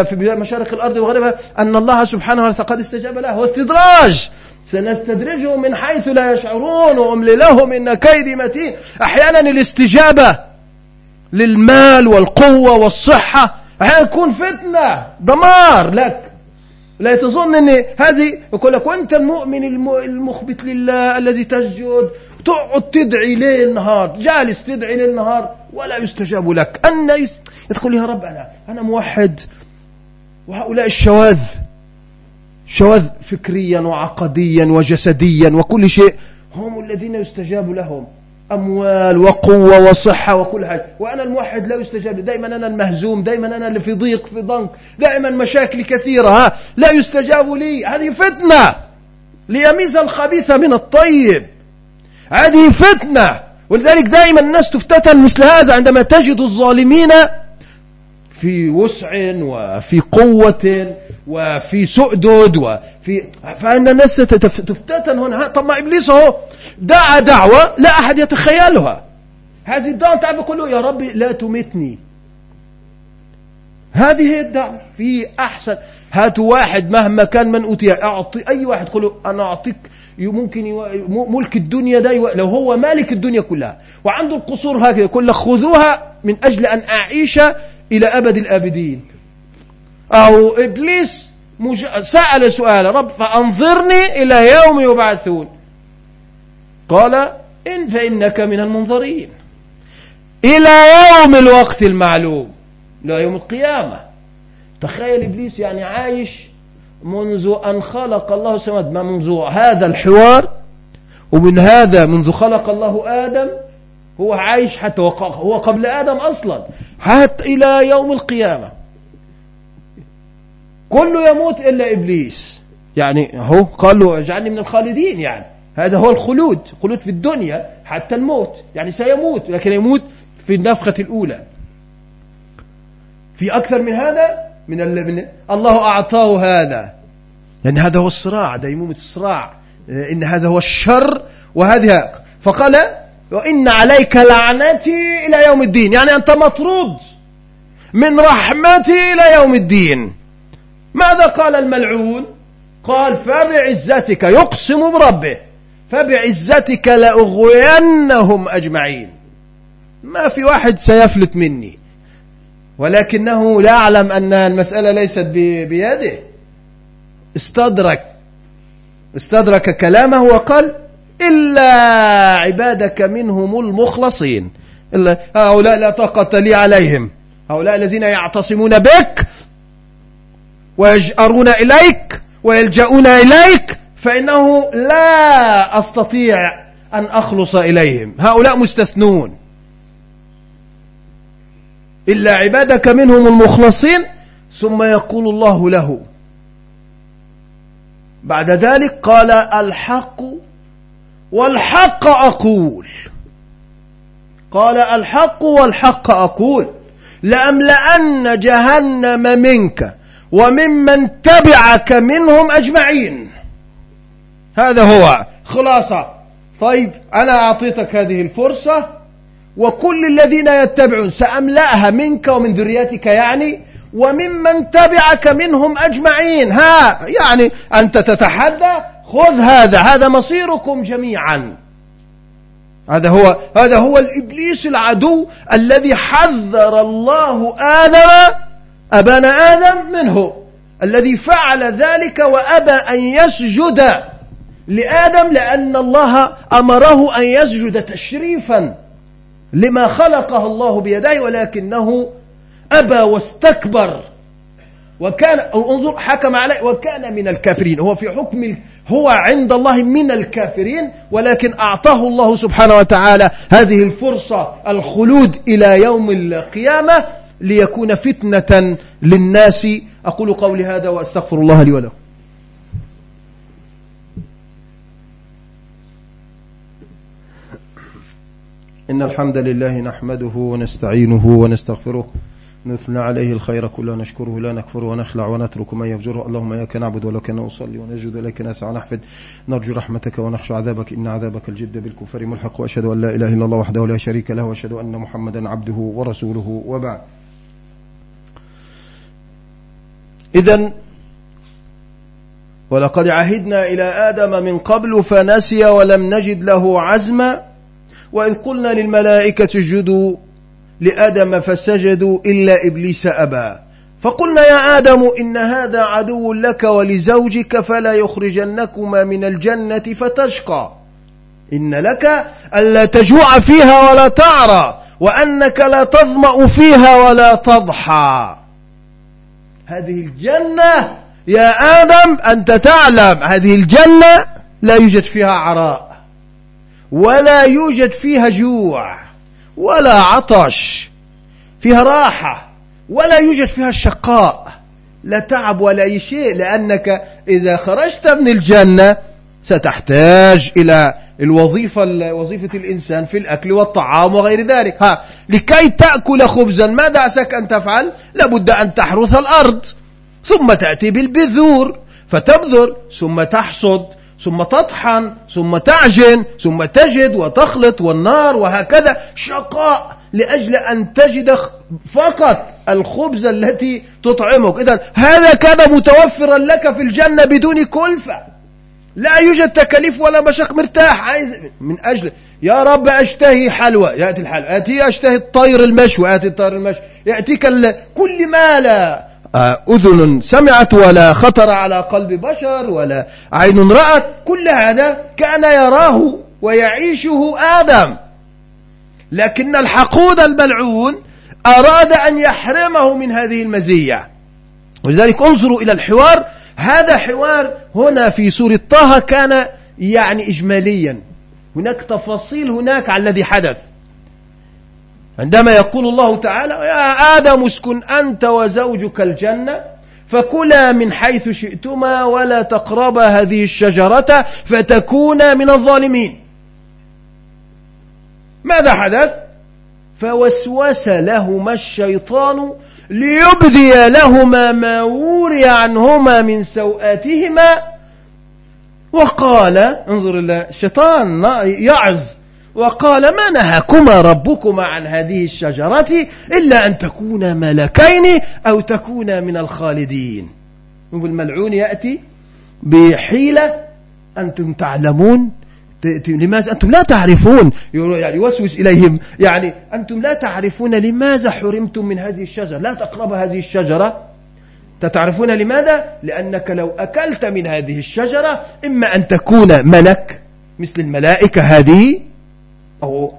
Speaker 1: في مشارق الأرض وغيرها أن الله سبحانه وتعالى قد استجاب له. هو استدراج. سنستدرجهم من حيث لا يشعرون وأملي لهم إن كيدي متين. أحيانا الاستجابة للمال والقوة والصحة أحيانا يكون فتنة دمار لك. لا تظن ان هذه يقول لك وأنت المؤمن المخبت لله الذي تسجد تقعد تدعي ليل نهار جالس تدعي ليل نهار ولا يستجاب لك أن. تقول يا رب أنا أنا موحد وهؤلاء الشواذ شواذ فكريا وعقديا وجسديا وكل شيء هم الذين يستجاب لهم أموال وقوة وصحة وكل حاجة وأنا الموحد لا يستجاب. دائما أنا المهزوم. دائما أنا اللي في ضيق في ضنك. دائما مشاكل كثيرة ها. لا يستجاب لي. هذه فتنة. ليميز الخبيث من الطيب. هذه فتنة. ولذلك دائما الناس تفتتن مثل هذا عندما تجد الظالمين في وسع وفي قوة. وفي سؤدد وفي فإن الناس تفتتن هنا طب ما إبليس هو دعا دعوة لا أحد يتخيلها. هذه الدعوة تعال يقول له يا ربي لا تمتني. هذه هي الدعوة في أحسن. هاتوا واحد مهما كان من أوتي أعطي أي واحد قل له أنا أعطيك ممكن ملك الدنيا ده لو هو مالك الدنيا كلها وعنده القصور هكذا يقول لك خذوها من أجل أن أعيش إلى أبد الآبدين. أو إبليس سأل سؤال رب فأنظرني إلى يوم يبعثون. قال إن فإنك من المنظرين. إلى يوم الوقت المعلوم إلى يوم القيامة. تخيل إبليس يعني عايش منذ أن خلق الله السماوات. منذ هذا الحوار؟ ومن هذا منذ خلق الله آدم هو عايش حتى هو قبل آدم أصلا. حتى إلى يوم القيامة. كله يموت إلا إبليس. يعني هو قال له اجعلني من الخالدين يعني. هذا هو الخلود خلود في الدنيا حتى الموت. يعني سيموت لكن يموت في النفخة الأولى. في أكثر من هذا من, من الله أعطاه هذا. لأن هذا هو الصراع ديمومة الصراع. إن هذا هو الشر وهذه فقال وإن عليك لعنتي إلى يوم الدين. يعني أنت مطرود. من رحمتي إلى يوم الدين. ماذا قال الملعون؟ قال فبعزتك يقسم بربه فبعزتك لأغوينهم أجمعين. ما في واحد سيفلت مني ولكنه لا أعلم أن المسألة ليست بيده. استدرك استدرك كلامه وقال إلا عبادك منهم المخلصين. إلا هؤلاء لا طاقة لي عليهم هؤلاء الذين يعتصمون بك ويجأرون إليك ويلجؤون إليك فإنه لا أستطيع أن أخلص إليهم. هؤلاء مستثنون. إلا عبادك منهم المخلصين ثم يقول الله له. بعد ذلك قال الحق والحق أقول. قال الحق والحق أقول. لأملأن جهنم منك. وممن تبعك منهم أجمعين. هذا هو. خلاصة. طيب أنا أعطيتك هذه الفرصة وكل الذين يتبعون سأملأها منك ومن ذريتك يعني وممن تبعك منهم أجمعين. ها يعني أنت تتحدى خذ هذا. هذا مصيركم جميعا. هذا هو هذا هو الإبليس العدو الذي حذر الله آدم أبانا آدم منه الذي فعل ذلك وأبى أن يسجد لآدم لأن الله أمره أن يسجد تشريفا لما خلقه الله بيديه ولكنه أبى واستكبر. وكان انظر حكم عليه وكان من الكافرين. هو في حكم هو عند الله من الكافرين ولكن أعطاه الله سبحانه وتعالى هذه الفرصة الخلود إلى يوم القيامة. ليكون فتنة للناس. أقول قولي هذا وأستغفر الله لي ولكم. إن الحمد لله نحمده ونستعينه ونستغفره. نثنى عليه الخير كله نشكره لا نكفر ونخلع ونترك ما يفجره. اللهم إياك نعبد ولك نصلي ونجد إليك نسعى ونحفد نرجو رحمتك ونخشى عذابك. إن عذابك الجد بالكفر ملحق. وأشهد أن لا إله إلا الله وحده لا شريك له. وأشهد أن محمدا عبده ورسوله. وبعد. إذا ولقد عهدنا إلى آدم من قبل فنسي ولم نجد له عزما وإذ قلنا للملائكة اسجدوا لآدم فسجدوا إلا إبليس أبى. فقلنا يا آدم إن هذا عدو لك ولزوجك فلا يخرجنكما من الجنة فتشقى. إن لك ألا تجوع فيها ولا تعرى وأنك لا تظمأ فيها ولا تضحى. هذه الجنة يا آدم أنت تعلم هذه الجنة لا يوجد فيها عراء ولا يوجد فيها جوع ولا عطش فيها راحة ولا يوجد فيها شقاء لا تعب ولا أي شيء لأنك إذا خرجت من الجنة ستحتاج إلى الوظيفة وظيفة الإنسان في الأكل والطعام وغير ذلك. ها لكي تأكل خبزا ما دعسك أن تفعل؟ لابد أن تحرث الأرض ثم تأتي بالبذور فتبذر ثم تحصد ثم تطحن ثم تعجن ثم تجد وتخلط والنار وهكذا. شقاء لأجل أن تجد فقط الخبز التي تطعمك. إذا هذا كان متوفرا لك في الجنة بدون كلفة. لا يوجد تكاليف ولا مشاق مرتاح. عايز من أجل يا رب أشتهي حلوى. يأتي الحلوى. يأتي أشتهي الطير المشوى يأتي الطير المشوى يأتيك كل ما لا. آه، أذن سمعت ولا خطر على قلب بشر ولا عين رأت. كل هذا كان يراه ويعيشه آدم. لكن الحقود الملعون أراد أن يحرمه من هذه المزية. ولذلك انظروا إلى الحوار هذا حوار هنا في سورة طه كان يعني إجماليا. هناك تفاصيل هناك على الذي حدث. عندما يقول الله تعالى يا آدم اسكن أنت وزوجك الجنة فكلا من حيث شئتما ولا تقربا هذه الشجرة فتكونا من الظالمين. ماذا حدث؟ فوسوس لهما الشيطان ليبدي لهما ما وري عنهما من سوآتهما وقال انظر الشيطان يعظ وقال ما نهاكما ربكما عن هذه الشجرة إلا أن تكونا ملكين أو تكونا من الخالدين. الملعون يأتي بحيلة أنتم تعلمون. لماذا أنتم لا تعرفون؟ يعني يوسوس إليهم. يعني أنتم لا تعرفون لماذا حرمتم من هذه الشجرة. لا تقرب هذه الشجرة. تتعرفون لماذا؟ لأنك لو أكلت من هذه الشجرة إما أن تكون ملك مثل الملائكة هذه أو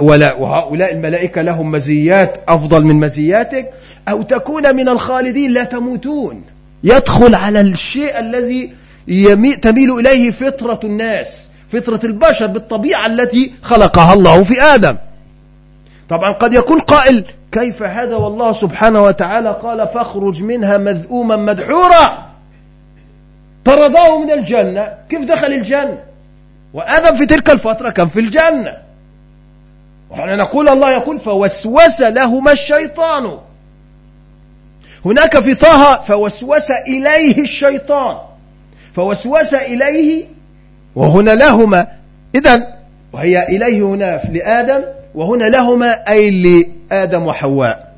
Speaker 1: ولا وهؤلاء الملائكة لهم مزيات أفضل من مزياتك أو تكون من الخالدين لا تموتون. يدخل على الشيء الذي تميل إليه فطرة الناس. فطرة البشر بالطبيعة التي خلقها الله في آدم. طبعا قد يكون قائل كيف هذا والله سبحانه وتعالى؟ قال فاخرج منها مذءوما مدحورا. طرداه من الجنة. كيف دخل الجنة؟ وآدم في تلك الفترة كان في الجنة. وحنا نقول الله يقول فوسوس لهما الشيطان. هناك في طه فوسوس إليه الشيطان. فوسوس إليه وهنا لهما إذا وهي إليه هنا لآدم وهنا لهما أي لآدم وحواء.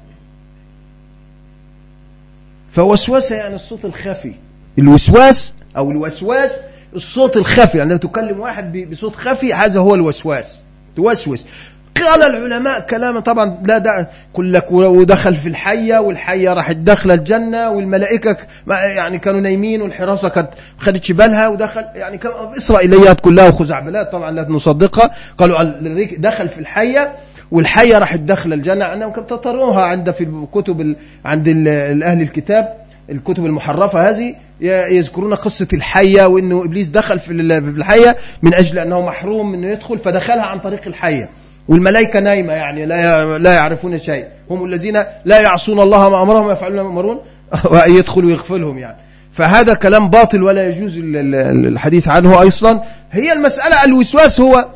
Speaker 1: فوسوس يعني الصوت الخفي. الوسواس؟ أو الوسواس الصوت الخفي عندما يعني تكلم واحد بصوت خفي هذا هو الوسواس. توسوس. قال العلماء كلاما طبعا لا دا كل لك ودخل في الحية والحية راحت داخله الجنة والملائكة يعني كانوا نايمين والحراسة كانت خدتش بالها ودخل يعني إسرائيليات كلها وخزعبلات طبعا لا نصدقها. قالوا دخل في الحية والحية راحت داخله الجنة. عندهم تطروها عند في الكتب عند أهل الكتاب الكتب المحرفة هذه يذكرون قصة الحية وأنه إبليس دخل في الحية من أجل أنه محروم أنه يدخل فدخلها عن طريق الحية. والملائكة نايمة يعني لا لا يعرفون شيء. هم الذين لا يعصون الله ما أمرهم ويفعلون ما يأمرون *laughs* ويدخلوا ويغفلهم يعني. فهذا كلام باطل ولا يجوز الحديث عنه أصلا هي المسألة الوسواس هو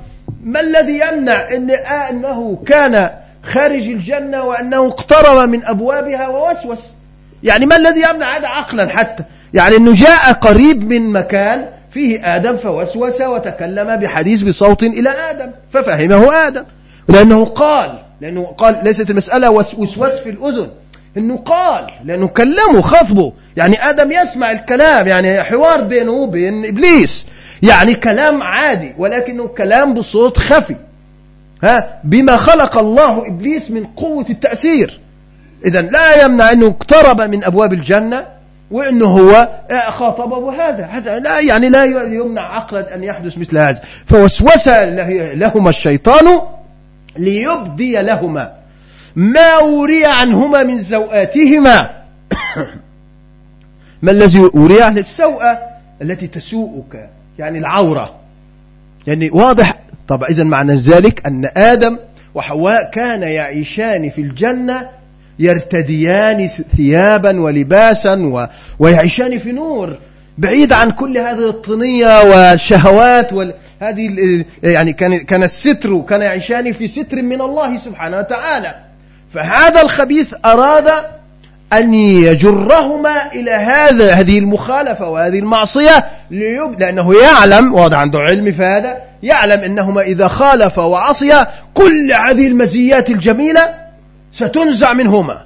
Speaker 1: ما الذي يمنع إن أنه كان خارج الجنة وأنه اقترب من أبوابها ووسوس؟ يعني ما الذي يمنع هذا عقلا حتى؟ يعني أنه جاء قريب من مكان فيه آدم فوسوس وتكلم بحديث بصوت إلى آدم ففهمه آدم. لأنه قال لأنه قال ليست المسألة وسوس في الأذن. إنه قال لأنه كلمه خطبه يعني آدم يسمع الكلام يعني حوار بينه وبين إبليس. يعني كلام عادي ولكنه كلام بصوت خفي. ها؟ بما خلق الله إبليس من قوة التأثير. اذا لا يمنع أنه اقترب من أبواب الجنة وإنه هو خاطبه بهذا هذا لا يعني لا يمنع عقلا أن يحدث مثل هذا. فوسوس لهما الشيطان ليبدي لهما ما وري عنهما من سوآتهما *coughs* ما الذي وري عن السوءة التي تسوءك يعني العورة. يعني واضح؟ طبعا إذا معنى ذلك أن آدم وحواء كان يعيشان في الجنة يرتديان ثيابا ولباسا ويعيشان في نور بعيد عن كل هذه الطنية والشهوات وال... هذه يعني كان كان الستر كان يعيشان في ستر من الله سبحانه وتعالى. فهذا الخبيث أراد أن يجرهما إلى هذا هذه المخالفة وهذه المعصية ليب... لأنه يعلم واضح عنده علم في هذا يعلم أنهما إذا خالف وعصيا كل هذه المزيات الجميلة ستنزع منهما.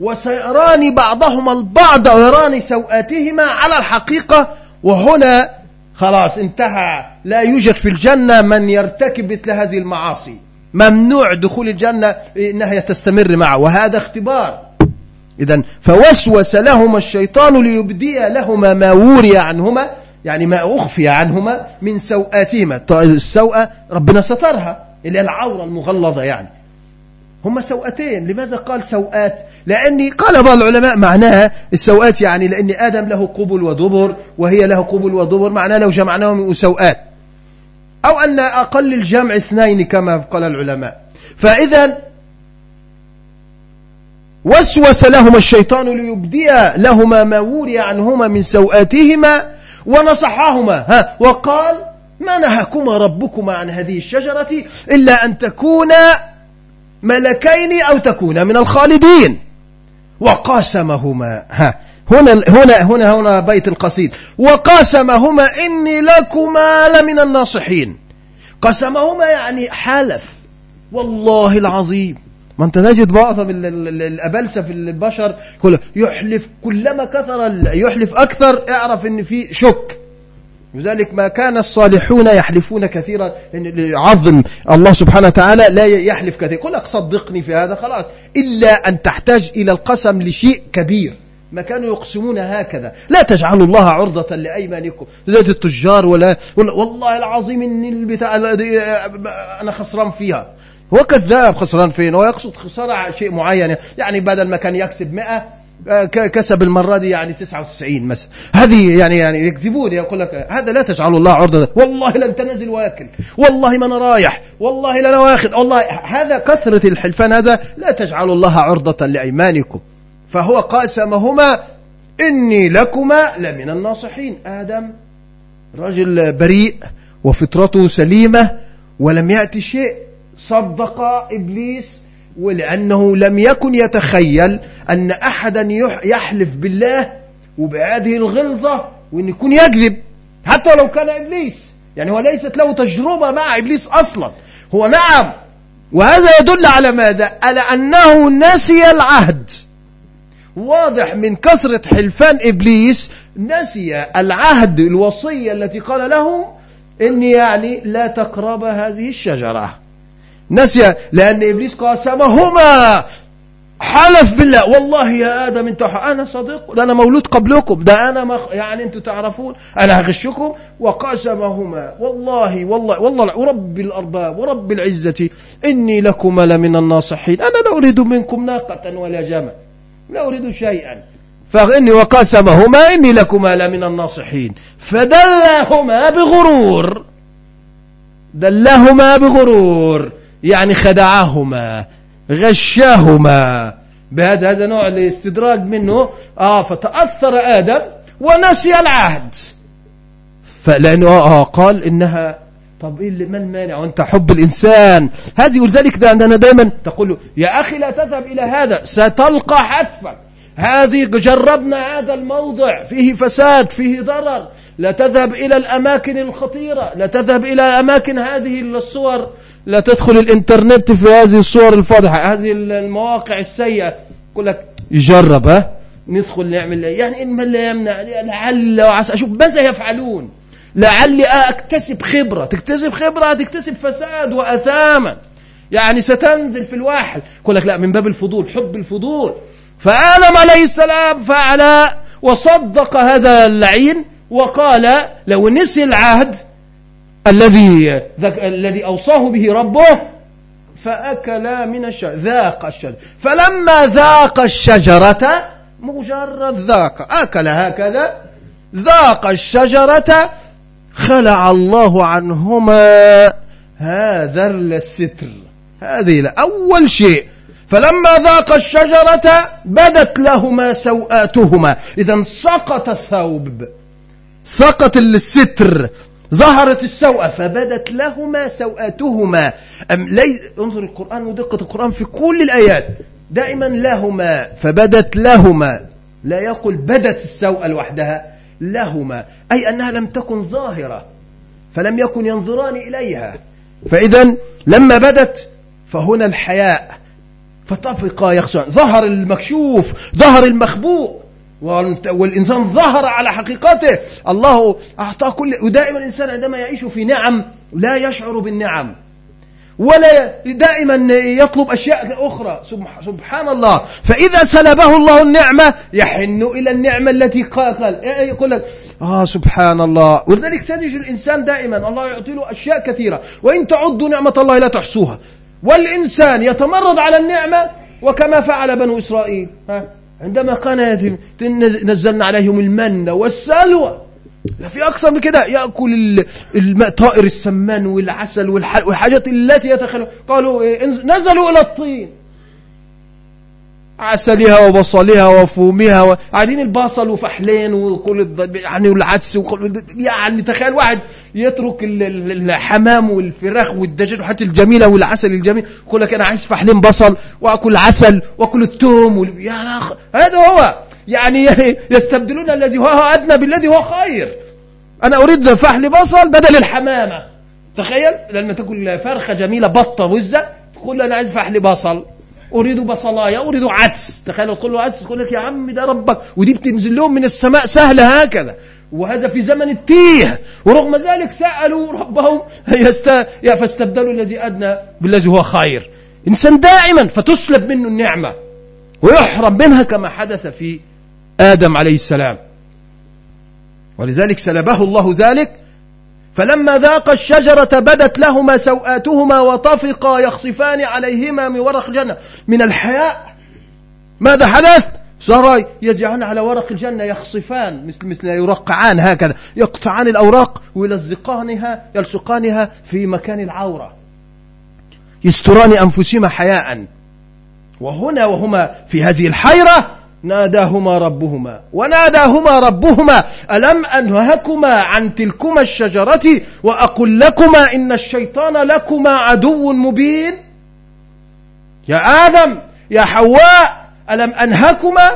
Speaker 1: وسيران بعضهما البعض ويران سوآتهما على الحقيقة. وهنا خلاص انتهى. لا يوجد في الجنة من يرتكب مثل هذه المعاصي. ممنوع دخول الجنة إنها تستمر معه وهذا اختبار. إذا فوسوس لهما الشيطان ليبدي لهما ما وري عنهما يعني ما أخفي عنهما من سوآتهما السوءة ربنا سترها اللي هي العورة المغلظة يعني. هما سوءتين. لماذا قال سوءات؟ لأني قال بعض العلماء معناها السوءات يعني لأن آدم له قبل ودبر وهي له قبل ودبر معناها لو جمعناهم سوءات. أو أن أقل الجمع اثنين كما قال العلماء. فإذا وسوس لهما الشيطان ليبدي لهما ما وري عنهما من سوآتهما ونصحهما. ها وقال ما نهاكما ربكما عن هذه الشجرة إلا أن تكونا ملكين أو تكونا من الخالدين. وقاسمهما ها هنا هنا هنا هنا بيت القصيد. وقاسمهما إني لكما لمن الناصحين. قسمهما يعني حلف. والله العظيم. ما أنت تجد بعض الأبلسة في البشر يحلف كلما كثر يحلف أكثر اعرف إن في شك. لذلك ما كان الصالحون يحلفون كثيرا لأن عظم الله سبحانه وتعالى لا يحلف كثيرا. قل لك صدقني في هذا خلاص. إلا أن تحتاج إلى القسم لشيء كبير. ما كانوا يقسمون هكذا. لا تجعلوا الله عرضة لأيمانكم. لا التجار ولا والله العظيم إن البتاع أنا خسران فيها. هو كذاب خسران فين؟ هو يقصد خسارة شيء معين. يعني بدل ما كان يكسب 100 آه، كسب المرة دي يعني 99 مثلا. هذه يعني يعني يكذبون يقول لك هذا لا تجعلوا الله عرضة. والله لن تنزل واكل والله ما أنا رايح. والله لا أنا واخذ. والله هذا كثرة الحلفان هذا لا تجعلوا الله عرضة لأيمانكم. فهو قاسمهما إني لكما لمن الناصحين. آدم رجل بريء وفطرته سليمة ولم يأتي شيء صدق إبليس ولأنه لم يكن يتخيل أن أحدا يحلف بالله وبهذه الغلظة وأن يكون يكذب. حتى لو كان إبليس. يعني هو ليست له تجربة مع إبليس أصلا. هو نعم. وهذا يدل على ماذا؟ على أنه نسي العهد. واضح من كثرة حلفان إبليس نسي العهد الوصية التي قال لهم إني يعني لا تقرب هذه الشجرة. نسي لأن إبليس قاسمهما حلف بالله. والله يا آدم أنت أنا صديق ده أنا مولود قبلكم ده أنا مخ... يعني أنتم تعرفون أنا هغشكم. وقاسمهما والله والله والله ورب الأرباب ورب العزة إني لكم لمن الناصحين. أنا لا أريد منكم ناقة ولا جمل لا أريد شيئا. فإني وقاسمهما إني لكما لمن الناصحين. فدلهما بغرور دلهما بغرور. يعني خدعهما غشاهما. بهذا هذا نوع الاستدراج منه. آه فتأثر آدم ونسي العهد. فلأنه آه, آه قال إنها طب إيه ما المانع؟ وأنت حب الإنسان. هذه ولذلك ده عندنا دائما تقول له يا أخي لا تذهب إلى هذا ستلقى حتفا. هذه جربنا هذا الموضع. فيه فساد فيه ضرر. لا تذهب إلى الأماكن الخطيرة. لا تذهب إلى الأماكن هذه الصور لا تدخل الإنترنت في هذه الصور الفاضحة هذه المواقع السيئة. يقول لك جرب ها؟ ندخل نعمل يعني إن من لا يمنع لعل وعسى. أشوف ماذا يفعلون؟ لعلي أكتسب خبرة. تكتسب خبرة تكتسب فساد وأثاما. يعني ستنزل في الواحد يقول لك لا من باب الفضول حب الفضول. فآدم عليه السلام فعل وصدق هذا اللعين وقال لو نسي العهد الذي الذي أوصاه به ربه فأكل من الشجرة ذاق الشجرة فلما ذاق الشجرة مجرد ذاق أكل هكذا ذاق الشجرة خلع الله عنهما هذا الستر. هذه أول شيء. فلما ذاق الشجرة بدت لهما سوآتهما. إذا سقط الثوب. سقط الستر. ظهرت السوءة فبدت لهما سوآتهما أم لي انظر القرآن ودقة القرآن في كل الآيات. دائما لهما فبدت لهما. لا يقول بدت السوءة لوحدها لهما. أي أنها لم تكن ظاهرة فلم يكن ينظران إليها. فإذا لما بدت فهنا الحياء. فطفقا يخشون ظهر المكشوف ظهر المخبوء. والإنسان ظهر على حقيقته. الله أعطاه كل ودائما الإنسان عندما يعيش في نعم لا يشعر بالنعم. ولا دائما يطلب أشياء أخرى. سبحان الله فإذا سلبه الله النعمة يحن إلى النعمة التي قال يقول لك آه سبحان الله ولذلك تجد الإنسان دائما الله يعطي له أشياء كثيرة. وإن تعدوا نعمة الله لا تحصوها. والإنسان يتمرد على النعمة وكما فعل بنو إسرائيل. عندما كان نزلنا عليهم المن والسلوى. في أكثر من كده يأكل طائر السمان والعسل والحاجات التي يتخلوا قالوا إيه نزلوا إلى الطين. عسلها وبصلها وفومها قاعدين البصل وفحلين وكل يعني والعدس وكل يعني تخيل واحد يترك الحمام والفراخ والدجاج وحتى الجميلة والعسل الجميل يقول لك أنا عايز فحلين بصل وأكل عسل وأكل التوم وال... يا أخ... هذا هو. يعني *laughs* يستبدلون الذي هو أدنى بالذي هو خير. أنا أريد فحل بصل بدل الحمامة. تخيل لما تاكل فرخة جميلة بطة وزة تقول أنا عايز فحل بصل. أريد بصلايا أريد عدس. تخيل تقول له عدس تقول لك يا عم ده ربك. ودي بتنزل لهم من السماء سهلة هكذا. وهذا في زمن التيه. ورغم ذلك سألوا ربهم يست... فاستبدلوا الذي أدنى بالذي هو خير. إنسان دائما فتسلب منه النعمة. ويحرم منها كما حدث في آدم عليه السلام. ولذلك سلبه الله ذلك فلما ذاق الشجرة بدت لهما سوآتهما وطفقا يخصفان عليهما من ورق الجنة. من الحياء. ماذا حدث؟ صار يزعان على ورق الجنة يخصفان مثل مثل يرقعان هكذا. يقطعان الأوراق ويلزقانها يلصقانها في مكان العورة. يستران أنفسهما حياء. وهنا وهما في هذه الحيرة ناداهما ربهما. وناداهما ربهما ألم أنهكما عن تلكما الشجرة وأقل لكما إن الشيطان لكما عدو مبين؟ يا آدم يا حواء ألم أنهكما؟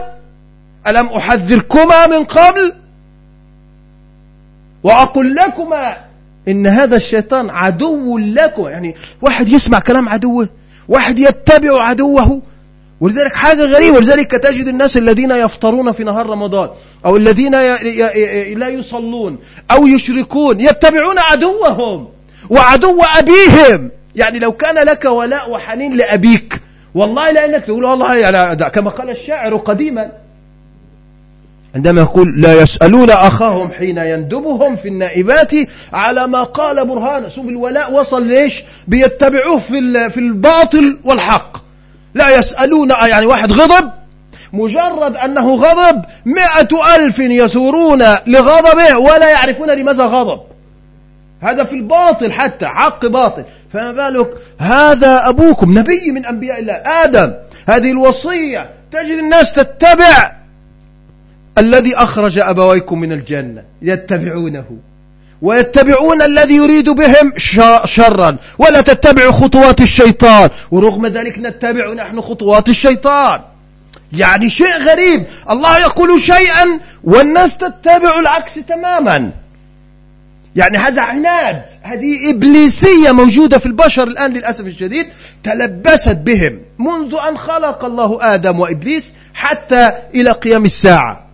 Speaker 1: ألم أحذركما من قبل؟ وأقل لكما إن هذا الشيطان عدو لكم. يعني واحد يسمع كلام عدوه واحد يتبع عدوه ولذلك حاجة غريبة ولذلك تجد الناس الذين يفطرون في نهار رمضان أو الذين لا يصلون أو يشركون يتبعون عدوهم وعدو أبيهم. يعني لو كان لك ولاء وحنين لأبيك والله لأنك تقول والله يعني كما قال الشاعر قديما عندما يقول لا يسألون أخاهم حين يندبهم في النائبات على ما قال برهان شوف الولاء وصل ليش؟ بيتبعوه في في الباطل والحق. لا يسألون يعني واحد غضب مجرد أنه غضب مئة ألف يثورون لغضبه ولا يعرفون لماذا غضب. هذا في الباطل حتى حق باطل. فما بالك؟ هذا أبوكم نبي من أنبياء الله آدم. هذه الوصية تجد الناس تتبع. الذي أخرج أبويكم من الجنة يتبعونه. ويتبعون الذي يريد بهم شرا. ولا تتبعوا خطوات الشيطان. ورغم ذلك نتبع نحن خطوات الشيطان. يعني شيء غريب. الله يقول شيئا والناس تتبع العكس تماما. يعني هذا عناد. هذه إبليسية موجودة في البشر الآن للأسف الشديد تلبست بهم. منذ أن خلق الله آدم وإبليس حتى إلى قيام الساعة.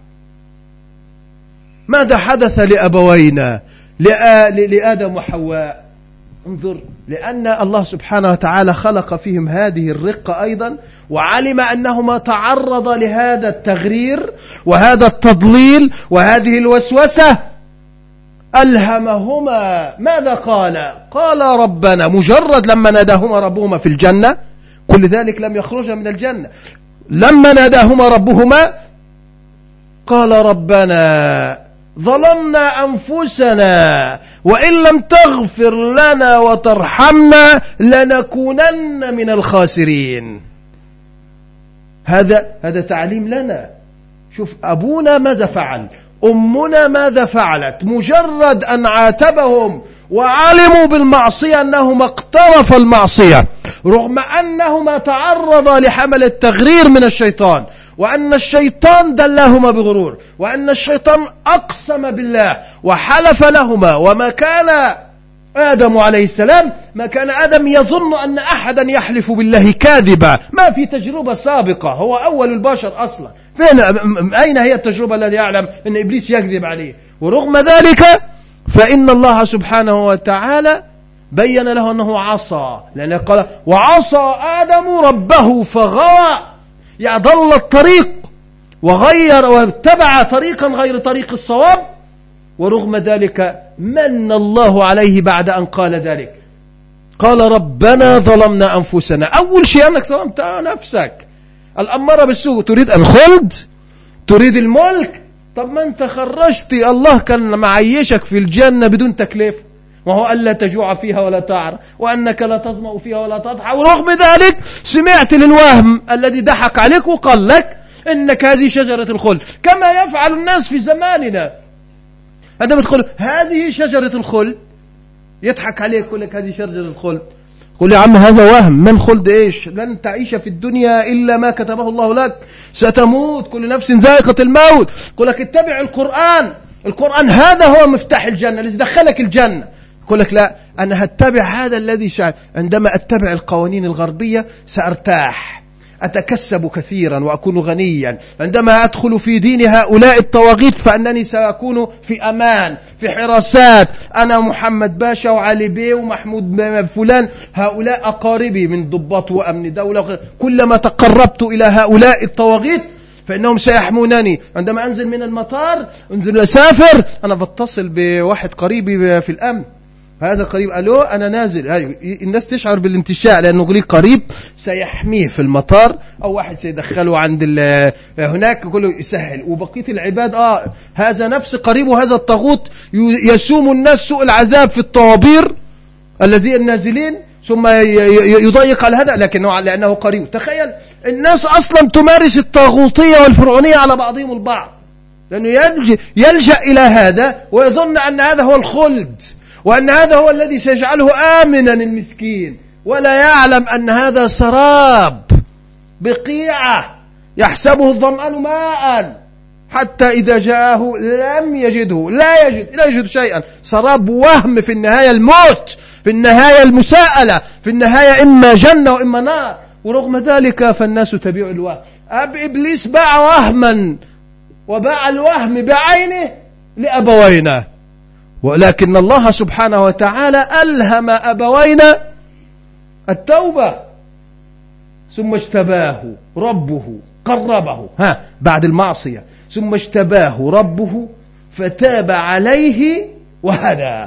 Speaker 1: ماذا حدث لأبوينا؟ لآدم وحواء. انظر لأن الله سبحانه وتعالى خلق فيهم هذه الرقة أيضا وعلم أنهما تعرض لهذا التغرير وهذا التضليل وهذه الوسوسة. ألهمهما. ماذا قال؟ قال ربنا مجرد لما ناداهما ربهما في الجنة كل ذلك لم يخرج من الجنة. لما ناداهما ربهما قال ربنا ظلمنا أنفسنا وإن لم تغفر لنا وترحمنا لنكونن من الخاسرين. هذا هذا تعليم لنا. شوف أبونا ماذا فعل؟ أمنا ماذا فعلت؟ مجرد أن عاتبهم وعلموا بالمعصية أنهما اقترف المعصية رغم أنهما تعرضا لحمل التغرير من الشيطان. وأن الشيطان دلهما بغرور وأن الشيطان أقسم بالله وحلف لهما وما كان آدم عليه السلام ما كان آدم يظن أن أحدا يحلف بالله كاذبا. ما في تجربة سابقة هو أول البشر أصلا. فين أين هي التجربة الذي يعلم أن إبليس يكذب عليه؟ ورغم ذلك فإن الله سبحانه وتعالى بين له أنه عصى لأنه قال وعصى آدم ربه فغوى. ضل الطريق وغير واتبع طريقا غير طريق الصواب ورغم ذلك من الله عليه بعد أن قال ذلك. قال ربنا ظلمنا أنفسنا. أول شيء أنك ظلمت نفسك. الأمارة بالسوء تريد الخلد؟ تريد الملك؟ طب ما أنت خرجت الله كان معيشك في الجنة بدون تكليف وهو ألا تجوع فيها ولا تعر وأنك لا تظمأ فيها ولا تضحى. ورغم ذلك سمعت للوهم الذي ضحك عليك وقال لك إنك هذه شجرة الخلد. كما يفعل الناس في زماننا. عندما تقول هذه شجرة الخلد. يضحك عليك يقول لك هذه شجرة الخلد. قل يا عم هذا وهم. من خلد إيش؟ لن تعيش في الدنيا إلا ما كتبه الله لك. ستموت كل نفس ذائقة الموت. يقول لك اتبع القرآن. القرآن هذا هو مفتاح الجنة الذي دخلك الجنة. يقول لك لا أنا هتبع هذا الذي شعر عندما أتبع القوانين الغربية سأرتاح. أتكسب كثيرا وأكون غنيا. عندما أدخل في دين هؤلاء الطواغيت فأنني سأكون في أمان في حراسات. أنا محمد باشا وعلي بيه ومحمود فلان. هؤلاء أقاربي من ضباط وأمن دولة كلما تقربت إلى هؤلاء الطواغيت فإنهم سيحمونني. عندما أنزل من المطار أنزل أسافر أنا بتصل بواحد قريبي في الأمن. هذا قريب. ألو أنا نازل. الناس تشعر بالانتشاء لأنه غليق قريب. سيحميه في المطار. أو واحد سيدخله عند هناك كله يسهل. وبقية العباد آه هذا نفس قريب وهذا الطاغوت. يسوم الناس سوء العذاب في الطوابير الذين النازلين ثم يضيق على هذا. لكنه لأنه قريب. تخيل الناس أصلا تمارس الطاغوتية والفرعونية على بعضهم البعض. لأنه يلجأ إلى هذا ويظن أن هذا هو الخلد. وأن هذا هو الذي سيجعله آمنا المسكين ولا يعلم أن هذا سراب بقيعة يحسبه الظمآن ماء. حتى إذا جاءه لم يجده لا يجد لا يجد شيئا. سراب وهم في النهاية الموت في النهاية المساءلة في النهاية إما جنة وإما نار. ورغم ذلك فالناس تبيع الوهم. أب إبليس باع وهما وباع الوهم بعينه لأبوينا ولكن الله سبحانه وتعالى ألهم أبوينا التوبة ثم اجتباه ربه قربه ها بعد المعصية ثم اجتباه ربه فتاب عليه وهدى.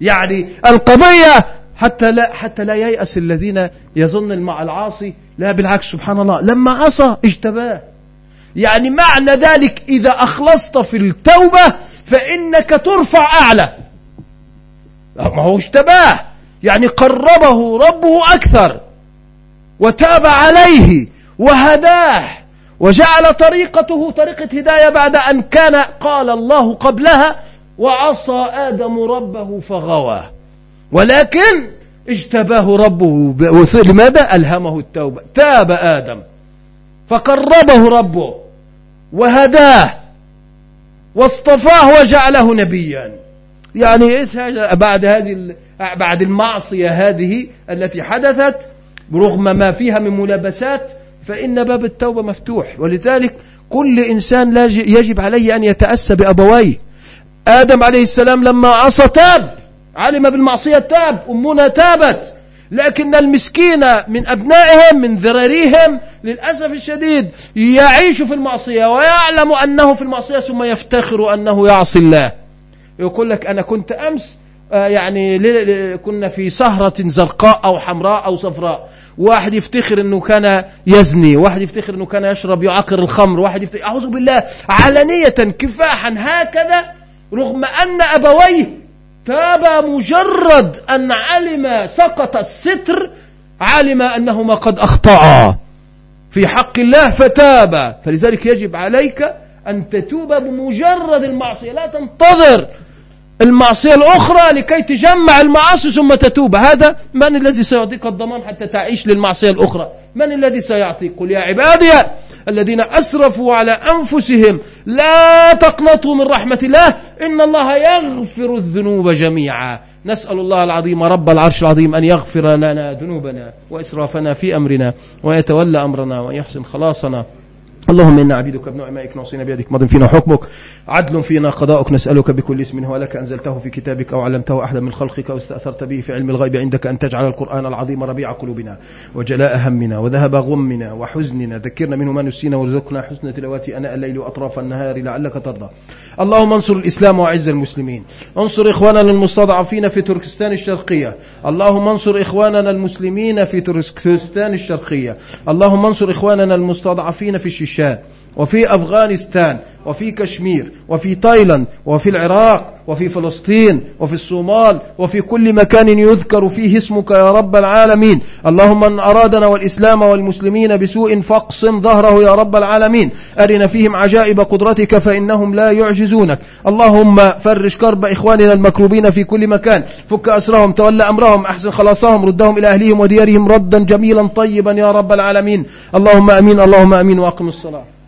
Speaker 1: يعني القضية حتى لا حتى لا ييأس الذين يظن مع العاصي لا بالعكس سبحان الله لما عصى اجتباه. يعني معنى ذلك إذا أخلصت في التوبة فإنك ترفع أعلى. ما هو اشتباه يعني قربه ربه أكثر. وتاب عليه. وهداه. وجعل طريقته طريقة هداية بعد أن كان قال الله قبلها وعصى آدم ربه فغوى. ولكن اجتباه ربه لماذا؟ ألهمه التوبة. تاب آدم. فقربه ربه. وهداه. واصطفاه وجعله نبيا. يعني إيش بعد هذه بعد المعصية هذه التي حدثت رغم ما فيها من ملابسات فإن باب التوبة مفتوح. ولذلك كل إنسان يجب عليه أن يتأسى بأبويه. آدم عليه السلام لما عصى تاب علم بالمعصية تاب أمنا تابت. لكن المسكين من أبنائهم من ذراريهم للأسف الشديد يعيش في المعصية ويعلم أنه في المعصية ثم يفتخر أنه يعصي الله. يقول لك أنا كنت أمس آه، يعني كنا في سهرة زرقاء أو حمراء أو صفراء. واحد يفتخر أنه كان يزني واحد يفتخر أنه كان يشرب يعقر الخمر واحد يفتخر أعوذ بالله علنية كفاحا هكذا رغم أن أبويه تاب مجرد أن علم سقط الستر علم أنهما قد أخطأ في حق الله فتاب. فلذلك يجب عليك أن تتوب بمجرد المعصية. لا تنتظر المعصية الأخرى لكي تجمع المعاصي ثم تتوب. هذا من الذي سيعطيك الضمان حتى تعيش للمعصية الأخرى؟ من الذي سيعطيك؟ قل يا عبادي الذين أسرفوا على أنفسهم لا تقنطوا من رحمة الله إن الله يغفر الذنوب جميعا. نسأل الله العظيم رب العرش العظيم أن يغفر لنا ذنوبنا وإسرافنا في أمرنا ويتولى أمرنا ويحسن خلاصنا. اللهم إنا عبيدك ابن عمائك نوصينا بيدك ماض فينا حكمك عدل فينا قضاءك نسألك بكل اسم هو لك أنزلته في كتابك أو علمته أحدا من خلقك أو استأثرت به في علم الغيب عندك أن تجعل القرآن العظيم ربيع قلوبنا وجلاء همنا وذهب غمنا وحزننا. ذكرنا منه ما نسينا وارزقنا حسن تلاوات أناء الليل وأطراف النهار لعلك ترضى. اللهم انصر الإسلام وعز المسلمين. انصر إخواننا المستضعفين في تركستان الشرقية. اللهم انصر إخواننا المسلمين في تركستان الشرقية. اللهم انصر إخواننا المستضعفين في الشيشان. shed. وفي أفغانستان وفي كشمير وفي تايلاند وفي العراق وفي فلسطين وفي الصومال وفي كل مكان يذكر فيه اسمك يا رب العالمين. اللهم من أرادنا والإسلام والمسلمين بسوء فاقصم ظهره يا رب العالمين. أرنا فيهم عجائب قدرتك فإنهم لا يعجزونك. اللهم فرش كرب إخواننا المكروبين في كل مكان. فك أسرهم تولى أمرهم أحسن خلاصهم ردهم إلى أهليهم وديارهم ردا جميلا طيبا يا رب العالمين. اللهم أمين اللهم أمين وأقم الصلاة.